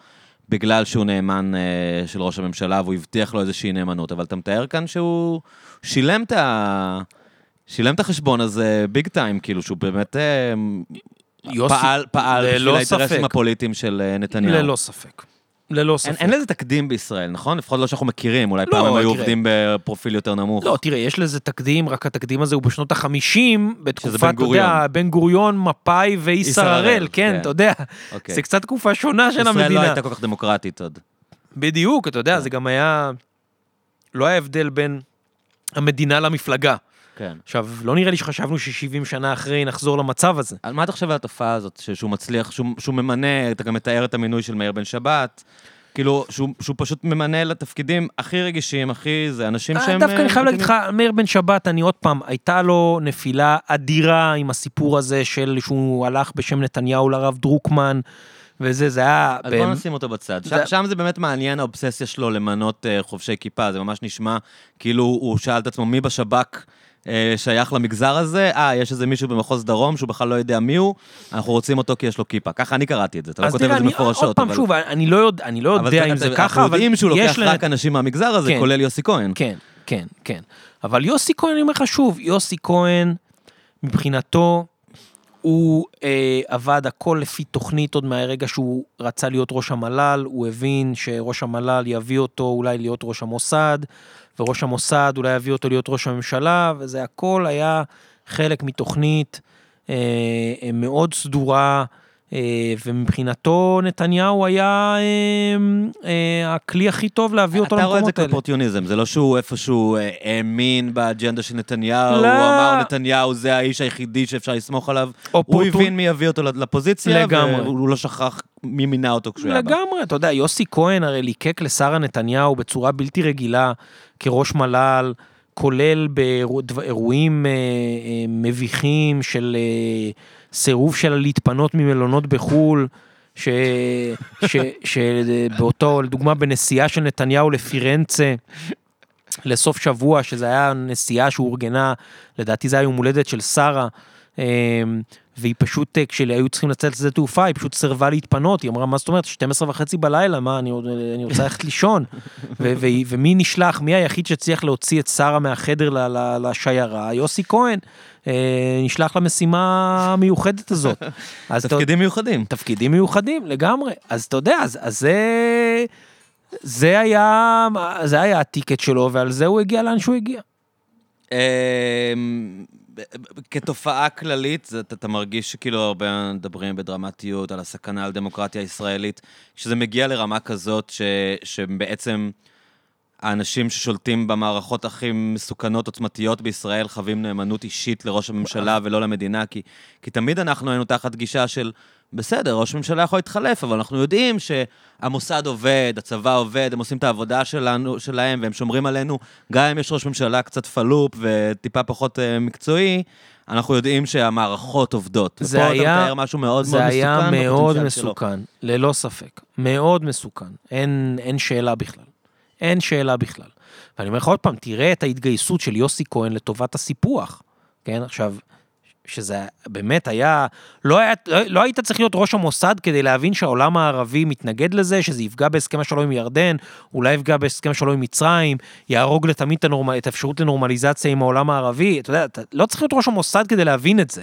בגלל שהוא נאמן אה, של ראש הממשלה, והוא הבטיח לו איזושהי נאמנות, אבל אתה מתאר כאן שהוא שילם את ה... שילם את החשבון הזה ביג טיים, כאילו שהוא באמת אה, יוסי, פעל, פעל בשביל האינטרסים. הפוליטיים של אה, נתניהו. ללא ספק. ללא אין, ספק. אין לזה תקדים בישראל, נכון? לפחות לא שאנחנו מכירים, אולי לא, פעם הם היו תראה. עובדים בפרופיל יותר נמוך. לא, תראה, יש לזה תקדים, רק התקדים הזה הוא בשנות החמישים, בתקופת, בן אתה יודע, בן גוריון, מפא"י ואיסר איסר הראל, כן, כן. אתה יודע. אוקיי. זה קצת תקופה שונה של ישראל לא המדינה. הייתה כל כך דמוקרטית עוד. בדיוק, אתה יודע, זה גם היה... לא היה הבדל בין המדינה למפלגה. כן. עכשיו, לא נראה לי שחשבנו ש-70 שנה אחרי נחזור למצב הזה. על מה אתה חושב על התופעה הזאת, שהוא מצליח, שהוא, שהוא ממנה, אתה גם מתאר את המינוי של מאיר בן שבת, כאילו, שהוא, שהוא פשוט ממנה לתפקידים הכי רגישים, הכי... זה אנשים אה, שהם... דווקא אה, אני חייב להגיד לך. מאיר בן שבת, אני עוד פעם, הייתה לו נפילה אדירה עם הסיפור הזה של שהוא הלך בשם נתניהו לרב דרוקמן, וזה, זה היה... אז באמת- בוא נשים אותו בצד. זה- שם, שם זה באמת מעניין האובססיה שלו למנות uh, חובשי כיפה, זה ממש נשמע כאילו הוא שאל את עצמו מי בשב"כ שייך למגזר הזה, אה, יש איזה מישהו במחוז דרום שהוא בכלל לא יודע מי הוא, אנחנו רוצים אותו כי יש לו כיפה. ככה אני קראתי את זה, אתה לא כותב את זה אני- עוד מפורשות, פעם, שוב, אני לא יודע, אני לא יודע אם זה ככה, אנחנו אבל יודעים שהוא יש לוקח רק אנשים מהמגזר הזה, כן. כולל יוסי כהן. כן, כן, כן. אבל יוסי כהן, אני אומר לך שוב, יוסי כהן, מבחינתו, הוא אה, עבד הכל לפי תוכנית עוד מהרגע שהוא רצה להיות ראש המל"ל, הוא הבין שראש המל"ל יביא אותו אולי להיות ראש המוסד, וראש המוסד אולי יביא אותו להיות ראש הממשלה, וזה הכל היה חלק מתוכנית אה, אה, מאוד סדורה. אה, ומבחינתו נתניהו היה אה, אה, הכלי הכי טוב להביא אותו אתה רואה את זה למקומות האלה. כאופורטיוניזם, זה לא שהוא איפשהו אה, האמין באג'נדה של נתניהו, לא. הוא אמר נתניהו זה האיש היחידי שאפשר לסמוך עליו, הוא אופורטונ- הבין מי יביא אותו לפוזיציה, לגמרי. והוא לא שכח מי מינה אותו כשהוא היה בה. לגמרי, אתה יודע, יוסי כהן הרי ליקק לשרה נתניהו בצורה בלתי רגילה כראש מל"ל, כולל באירועים אה, אה, מביכים של אה, סירוב שלה להתפנות ממלונות בחו"ל, שבאותו, לדוגמה, בנסיעה של נתניהו לפירנצה, לסוף שבוע, שזה היה נסיעה שאורגנה, לדעתי זה היה יום הולדת של שרה, והיא פשוט, אה, כשהיו צריכים לצאת לשדה תעופה, היא פשוט סירבה להתפנות, היא אמרה, מה זאת אומרת, 12 וחצי בלילה, מה, אני, אני רוצה ללכת לישון. (laughs) ו- ו- ומי נשלח, מי היחיד שהצליח להוציא את שרה מהחדר ל- ל- לשיירה? יוסי כהן. אה, נשלח למשימה המיוחדת הזאת. (laughs) תפקידים מיוחדים. תפקידים מיוחדים לגמרי. אז אתה יודע, אז, אז זה, זה היה, זה היה הטיקט שלו, ועל זה הוא הגיע לאן שהוא הגיע. כתופעה כללית, אתה, אתה מרגיש שכאילו הרבה מדברים בדרמטיות על הסכנה על דמוקרטיה הישראלית, כשזה מגיע לרמה כזאת ש, שבעצם האנשים ששולטים במערכות הכי מסוכנות, עוצמתיות בישראל, חווים נאמנות אישית לראש הממשלה ולא למדינה, כי, כי תמיד אנחנו היינו תחת גישה של, בסדר, ראש הממשלה יכול להתחלף, אבל אנחנו יודעים שהמוסד עובד, הצבא עובד, הם עושים את העבודה שלנו, שלהם, והם שומרים עלינו, גם אם יש ראש ממשלה קצת פלופ וטיפה פחות uh, מקצועי, אנחנו יודעים שהמערכות עובדות. זה ופה היה- אתה מתאר משהו מאוד זה מאוד מסוכן. היה מאוד בפוטנציאל שלו. מסוכן, ללא ספק. מאוד מסוכן. אין, אין שאלה בכלל. אין שאלה בכלל. ואני אומר לך עוד פעם, תראה את ההתגייסות של יוסי כהן לטובת הסיפוח. כן, עכשיו, שזה באמת היה, לא, היה, לא, לא היית צריך להיות ראש המוסד כדי להבין שהעולם הערבי מתנגד לזה, שזה יפגע בהסכם השלום עם ירדן, אולי יפגע בהסכם השלום עם מצרים, יהרוג לתמיד את. את האפשרות לנורמליזציה עם העולם הערבי, אתה יודע, אתה לא צריך להיות ראש המוסד כדי להבין את זה.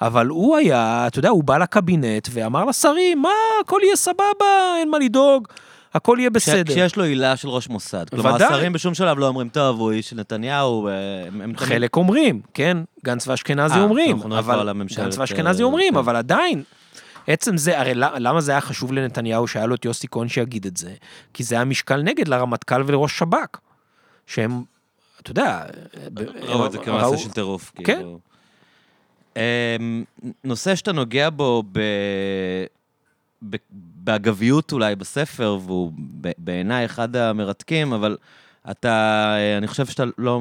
אבל הוא היה, אתה יודע, הוא בא לקבינט ואמר לשרים, מה, הכל יהיה סבבה, אין מה לדאוג, הכל יהיה בסדר. כשיש לו עילה של ראש מוסד. כלומר, ודאי. השרים בשום שלב לא אומרים, טוב, הוא איש של נתניהו, אה, הם הם תמיד... חלק אומרים, כן, גנץ ואשכנזי אה, אומרים, נדבר אבל גנץ ואשכנזי אה, אומרים, כן. אבל עדיין, עצם זה, הרי למה- זה היה חשוב לנתניהו שהיה לו את יוסי כהן שיגיד את זה? כי זה היה משקל נגד לרמטכ"ל ולראש שב"כ, שהם, אתה יודע, ראו את זה כמעשה של טירוף. כן. כאילו. אמ, נושא שאתה נוגע בו. ב... באגביות אולי בספר, והוא בעיניי אחד המרתקים, אבל אתה, אה, אני חושב שאתה לא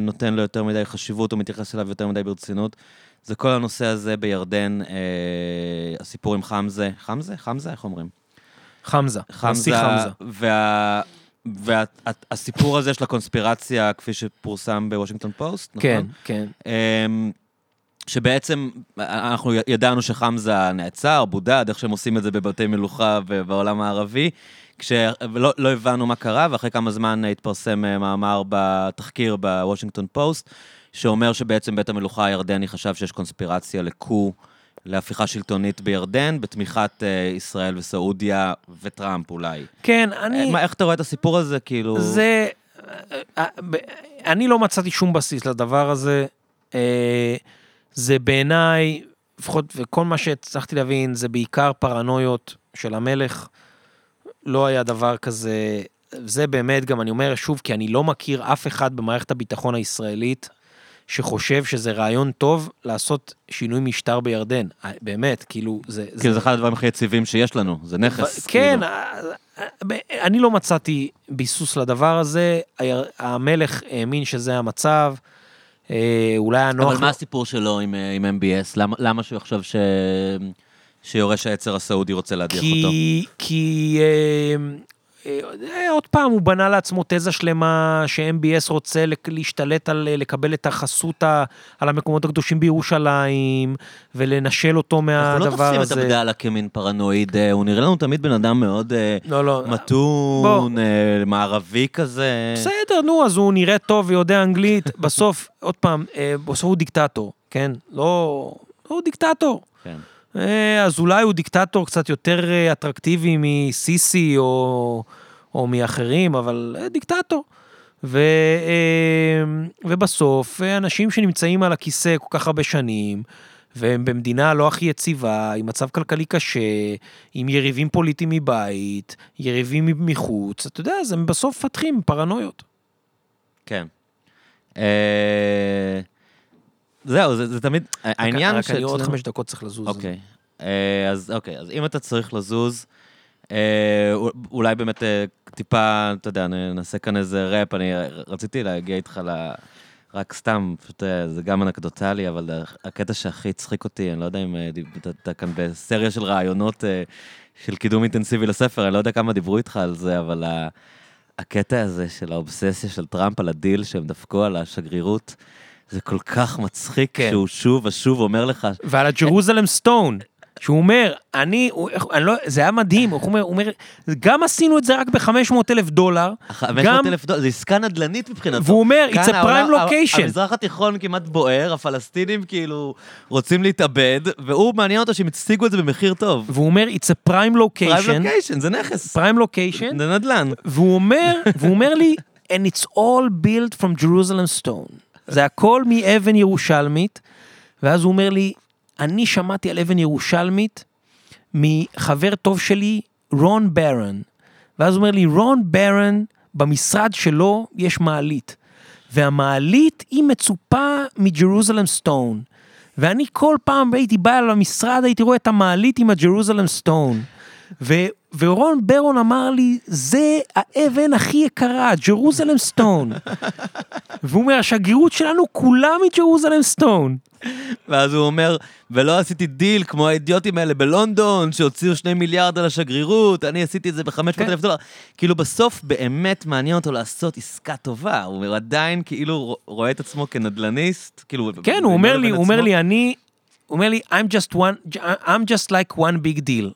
נותן לו יותר מדי חשיבות או מתייחס אליו יותר מדי ברצינות. זה כל הנושא הזה בירדן, אה, הסיפור עם חמזה, חמזה? חמזה? איך אומרים? חמזה, חמזה, חמזה. וה... והסיפור הזה של הקונספירציה, כפי שפורסם בוושינגטון פוסט, נכון? כן, כן. אמ, שבעצם אנחנו ידענו שחמזה נעצר, בודד, איך שהם עושים את זה בבתי מלוכה ובעולם הערבי, כשלא לא הבנו מה קרה, ואחרי כמה זמן התפרסם אה, מאמר בתחקיר בוושינגטון פוסט, שאומר שבעצם בית המלוכה הירדני חשב שיש קונספירציה לקו, להפיכה שלטונית בירדן, בתמיכת אה, ישראל וסעודיה וטראמפ אולי. כן, אני... מה, איך אתה רואה את הסיפור הזה, כאילו... זה... אה, אני לא מצאתי שום בסיס לדבר הזה. אה, זה בעיניי, לפחות, וכל מה שהצלחתי להבין, זה בעיקר פרנויות של המלך. לא היה דבר כזה. זה באמת, גם אני אומר שוב, כי אני לא מכיר אף אחד במערכת הביטחון הישראלית שחושב שזה רעיון טוב לעשות שינוי משטר בירדן. באמת, כאילו, זה... כאילו זה אחד הדברים הכי יציבים שיש לנו, זה נכס. כן, כאילו. אה, אה, אני לא מצאתי ביסוס לדבר הזה, המלך האמין שזה המצב, אולי היה נוח אבל מה הסיפור שלו עם, אה, עם MBS? למה, למה שהוא יחשוב ש... שיורש העצר הסעודי רוצה להדיח אותו? כי, כי אה, אה, אה, עוד פעם, הוא בנה לעצמו תזה שלמה ש-MBS רוצה להשתלט על, אה, לקבל את החסות על המקומות הקדושים בירושלים, ולנשל אותו אנחנו לא מהדבר תופסים את הזה. עבדאללה כמין פרנואיד, אה, הוא נראה לנו תמיד בן אדם מאוד אה, לא, לא. מתון, אה, מערבי כזה. בסדר, נו, אז הוא נראה טוב ויודע אנגלית. (laughs) בסוף, עוד פעם, אה, בסוף הוא דיקטטור, כן? לא... הוא דיקטטור. כן. אה, אז אולי הוא דיקטטור קצת יותר אה, אטרקטיבי מסיסי או, או מאחרים, אבל אה, דיקטטור. ו, ובסוף, אנשים שנמצאים על הכיסא כל כך הרבה שנים, והם במדינה לא הכי יציבה, עם מצב כלכלי קשה, עם יריבים פוליטיים מבית, יריבים מחוץ, אתה יודע, אז הם בסוף מפתחים פרנויות. כן. אה, זהו, זה, זה תמיד, העניין רק, רק אני עוד חמש דקות צריך לזוז. אוקיי. אה, אז אוקיי, אז אם אתה צריך לזוז, אה, אולי באמת אה, טיפה, אתה יודע, נעשה כאן איזה ראפ, אני רציתי להגיע איתך ל... רק סתם, פשוט זה גם אנקדוטלי, אבל הקטע שהכי הצחיק אותי, אני לא יודע אם אתה כאן בסריה של רעיונות של קידום אינטנסיבי לספר, אני לא יודע כמה דיברו איתך על זה, אבל הקטע הזה של האובססיה של טראמפ על הדיל שהם דפקו על השגרירות, זה כל כך מצחיק כן. שהוא שוב ושוב אומר לך... ועל ה Jerusalem stone. שהוא אומר, אני, הוא, אני לא, זה היה מדהים, הוא אומר, הוא אומר, גם עשינו את זה רק ב-500 אלף דולר. 500 אלף דולר, זה עסקה נדל"נית מבחינתו. והוא אומר, it's a prime location. המזרח התיכון כמעט בוער, הפלסטינים כאילו רוצים להתאבד, והוא מעניין אותו שהם הציגו את זה במחיר טוב. והוא אומר, it's a prime location. prime location, זה נכס. prime location. זה נדל"ן. והוא אומר, והוא אומר לי, and it's all built from Jerusalem stone. זה הכל מאבן ירושלמית, ואז הוא אומר לי, אני שמעתי על אבן ירושלמית מחבר טוב שלי, רון ברן. ואז הוא אומר לי, רון ברן, במשרד שלו יש מעלית. והמעלית היא מצופה מג'רוזלם סטון. ואני כל פעם הייתי בא למשרד, הייתי רואה את המעלית עם הג'רוזלם סטון. ורון אמר לי, זה האבן הכי יקרה, Jerusalem stone. (laughs) והוא אומר, השגרירות שלנו כולה מ Jerusalem stone. ואז הוא אומר, ולא עשיתי דיל כמו האידיוטים האלה בלונדון, שהוציאו שני מיליארד על השגרירות, אני עשיתי את זה ב-500 כן. אלף דולר. כאילו בסוף באמת מעניין אותו לעשות עסקה טובה, הוא עדיין כאילו רואה את עצמו כנדלניסט, כאילו... כן, הוא אומר לי, הוא אומר לי, אני, הוא אומר לי, I'm just one, I'm just like one big deal.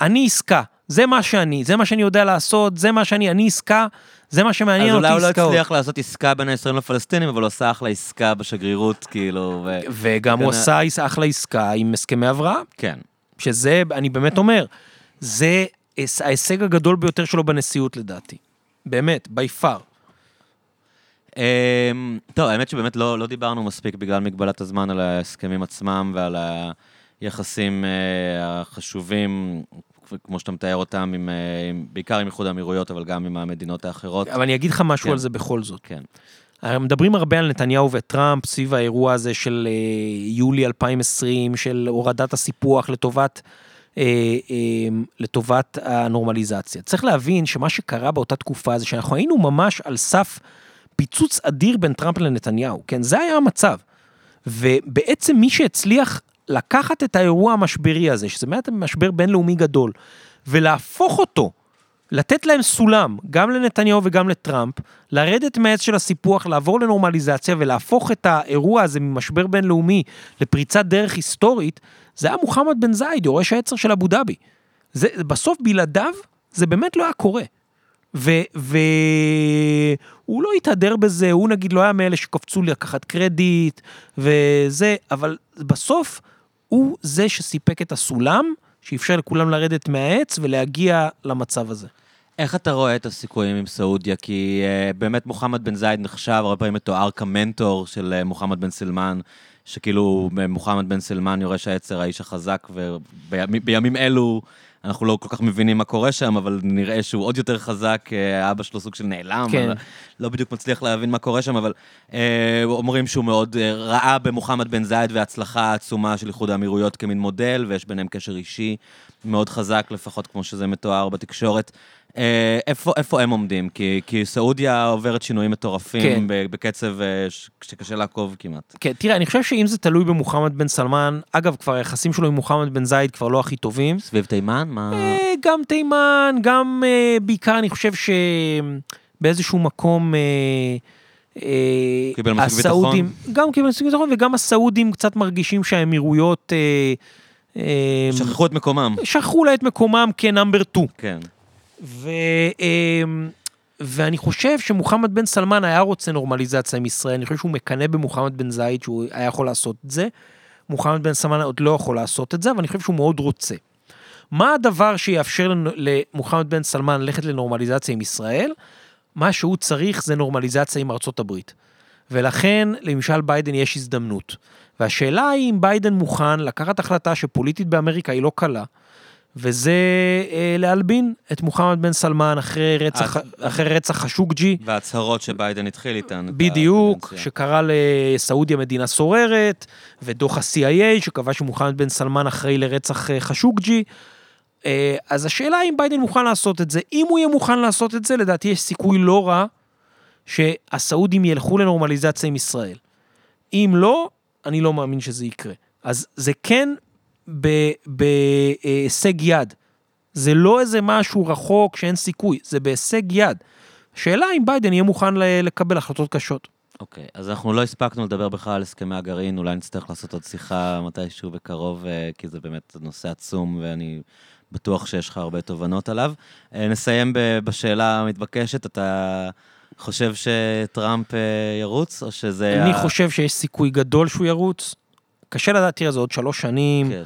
אני עסקה, זה מה שאני, זה מה שאני יודע לעשות, זה מה שאני, אני עסקה, זה מה שמעניין אותי עסקאות. אז אולי הוא לא הצליח לעשות עסקה בין הישראלים לפלסטינים, אבל הוא עשה אחלה עסקה בשגרירות, כאילו, ו... וגם הוא עשה אחלה עסקה עם הסכמי אברהם. כן. שזה, אני באמת אומר, זה ההישג הגדול ביותר שלו בנשיאות לדעתי. באמת, בי פאר. אמ, טוב, האמת שבאמת לא, לא דיברנו מספיק בגלל מגבלת הזמן על ההסכמים עצמם ועל היחסים אה, החשובים כמו שאתה מתאר אותם, עם, אה, עם, בעיקר עם איחוד האמירויות, אבל גם עם המדינות האחרות. אבל אני אגיד לך משהו כן. על זה בכל זאת. כן. מדברים הרבה על נתניהו וטראמפ סביב האירוע הזה של אה, יולי 2020, של הורדת הסיפוח לטובת, אה, אה, לטובת הנורמליזציה. צריך להבין שמה שקרה באותה תקופה זה שאנחנו היינו ממש על סף פיצוץ אדיר בין טראמפ לנתניהו, כן? זה היה המצב. ובעצם מי שהצליח לקחת את האירוע המשברי הזה, שזה באמת משבר בינלאומי גדול, ולהפוך אותו, לתת להם סולם, גם לנתניהו וגם לטראמפ, לרדת מהעץ של הסיפוח, לעבור לנורמליזציה ולהפוך את האירוע הזה ממשבר בינלאומי לפריצת דרך היסטורית, זה היה מוחמד בן זייד, יורש העצר של אבו דאבי. זה, בסוף בלעדיו, זה באמת לא היה קורה. והוא לא התהדר בזה, הוא נגיד לא היה מאלה שקפצו לקחת קרדיט וזה, אבל בסוף הוא זה שסיפק את הסולם, שאפשר לכולם לרדת מהעץ ולהגיע למצב הזה. איך אתה רואה את הסיכויים עם סעודיה? כי uh, באמת מוחמד בן זייד נחשב הרבה פעמים מתואר כמנטור של uh, מוחמד בן סלמן, שכאילו מוחמד בן סלמן יורש העצר, האיש החזק, ובימים אלו אנחנו לא כל כך מבינים מה קורה שם, אבל נראה שהוא עוד יותר חזק, אה, אבא שלו סוג של נעלם, כן. לא בדיוק מצליח להבין מה קורה שם, אבל אה, אומרים שהוא מאוד אה, ראה במוחמד בן זייד וההצלחה העצומה של איחוד האמירויות כמין מודל, ויש ביניהם קשר אישי מאוד חזק, לפחות כמו שזה מתואר בתקשורת. אה, איפה, איפה הם עומדים? כי, כי סעודיה עוברת שינויים מטורפים כן. בקצב אה, שקשה לעקוב כמעט. כן, תראה, אני חושב שאם זה תלוי במוחמד בן סלמן, אגב, כבר היחסים שלו עם מוחמד בן זייד כבר לא הכי טובים. סביב תימן? מה... אה, גם תימן, גם בעיקר אני חושב שבאיזשהו מקום... קיבל מספיק ביטחון? גם קיבל מספיק ביטחון, וגם הסעודים קצת מרגישים שהאמירויות... שכחו את מקומם. שכחו לה את מקומם כנאמבר 2. כן. ו, אמ, ואני חושב שמוחמד בן סלמן היה רוצה נורמליזציה עם ישראל, אני חושב שהוא מקנא במוחמד בן זייד שהוא היה יכול לעשות את זה. מוחמד בן סלמן עוד לא יכול לעשות את זה, אבל אני חושב שהוא מאוד רוצה. מה הדבר שיאפשר למוחמד בן סלמן ללכת לנורמליזציה עם ישראל? מה שהוא צריך זה נורמליזציה עם ארצות הברית. ולכן לממשל ביידן יש הזדמנות. והשאלה היא אם ביידן מוכן לקחת החלטה שפוליטית באמריקה היא לא קלה, וזה אה, להלבין את מוחמד בן סלמן אחרי רצח, אחרי רצח חשוקג'י. וההצהרות שביידן התחיל איתן. בדיוק, שקרא לסעודיה מדינה סוררת, ודוח ה-CIA שקבע שמוחמד בן סלמן אחראי לרצח אה, חשוקג'י. אה, אז השאלה אם ביידן מוכן לעשות את זה. אם הוא יהיה מוכן לעשות את זה, לדעתי יש סיכוי לא רע שהסעודים ילכו לנורמליזציה עם ישראל. אם לא, אני לא מאמין שזה יקרה. אז זה כן בהישג יד. זה לא איזה משהו רחוק שאין סיכוי, זה בהישג יד. שאלה אם ביידן יהיה מוכן לקבל החלטות קשות. אוקיי, okay, אז אנחנו לא הספקנו לדבר בכלל על הסכמי הגרעין, אולי נצטרך לעשות עוד שיחה מתישהו בקרוב, אה, כי זה באמת נושא עצום, ואני בטוח שיש לך הרבה תובנות עליו. אה, נסיים בשאלה המתבקשת, אתה חושב שטראמפ אה, ירוץ, או שזה... אני ה... חושב שיש סיכוי גדול שהוא ירוץ. קשה לדעת, תראה, זה עוד שלוש שנים. כן.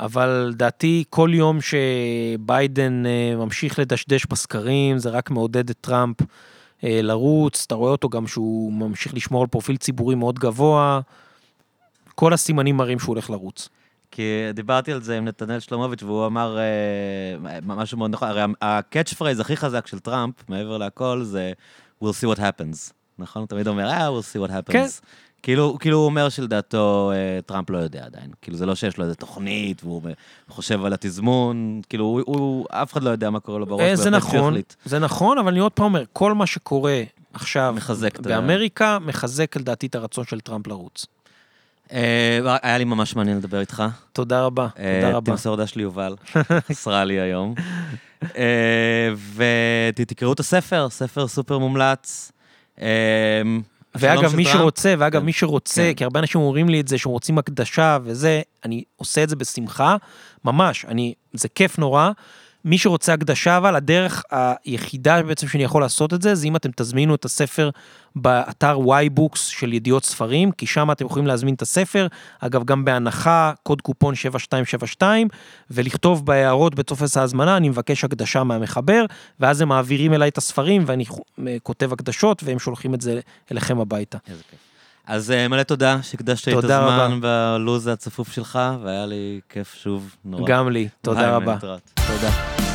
אבל לדעתי כל יום שביידן ממשיך לדשדש בסקרים, זה רק מעודד את טראמפ אה, לרוץ, אתה רואה אותו גם שהוא ממשיך לשמור על פרופיל ציבורי מאוד גבוה, כל הסימנים מראים שהוא הולך לרוץ. כי דיברתי על זה עם נתנאל שלומוביץ', והוא אמר אה, משהו מאוד נכון, הרי ה catch phrase הכי חזק של טראמפ, מעבר לכל, זה we'll see what happens. נכון? הוא תמיד אומר, אה, we'll see what happens. כן. כאילו, כאילו הוא אומר שלדעתו אה, טראמפ לא יודע עדיין. כאילו זה לא שיש לו איזה תוכנית והוא חושב על התזמון, כאילו הוא, הוא, אף אחד לא יודע מה קורה לו בראש. אה, זה נכון, זה נכון, אבל אני עוד פעם אומר, כל מה שקורה עכשיו מחזק באמריקה, ה... מחזק לדעתי את הרצון של טראמפ לרוץ. אה, היה לי ממש מעניין לדבר איתך. תודה רבה, תודה רבה. תמסור דש ליובל, (laughs) חסרה לי היום. ותקראו את הספר, ספר סופר מומלץ. ואגב, מי שרוצה, ואגב, כן. מי שרוצה, כן. כי הרבה אנשים אומרים לי את זה, שהם רוצים הקדשה וזה, אני עושה את זה בשמחה, ממש, אני, זה כיף נורא. מי שרוצה הקדשה, אבל הדרך היחידה בעצם שאני יכול לעשות את זה, זה אם אתם תזמינו את הספר באתר y-books של ידיעות ספרים, כי שם אתם יכולים להזמין את הספר, אגב, גם בהנחה, קוד קופון 7272, ולכתוב בהערות בטופס ההזמנה, אני מבקש הקדשה מהמחבר, ואז הם מעבירים אליי את הספרים, ואני כותב הקדשות, והם שולחים את זה אליכם הביתה. איזה כיף. אז אה, מלא תודה שהקדשת את הזמן בלו"ז הצפוף שלך, והיה לי כיף שוב נורא. גם לי, תודה רבה. תודה.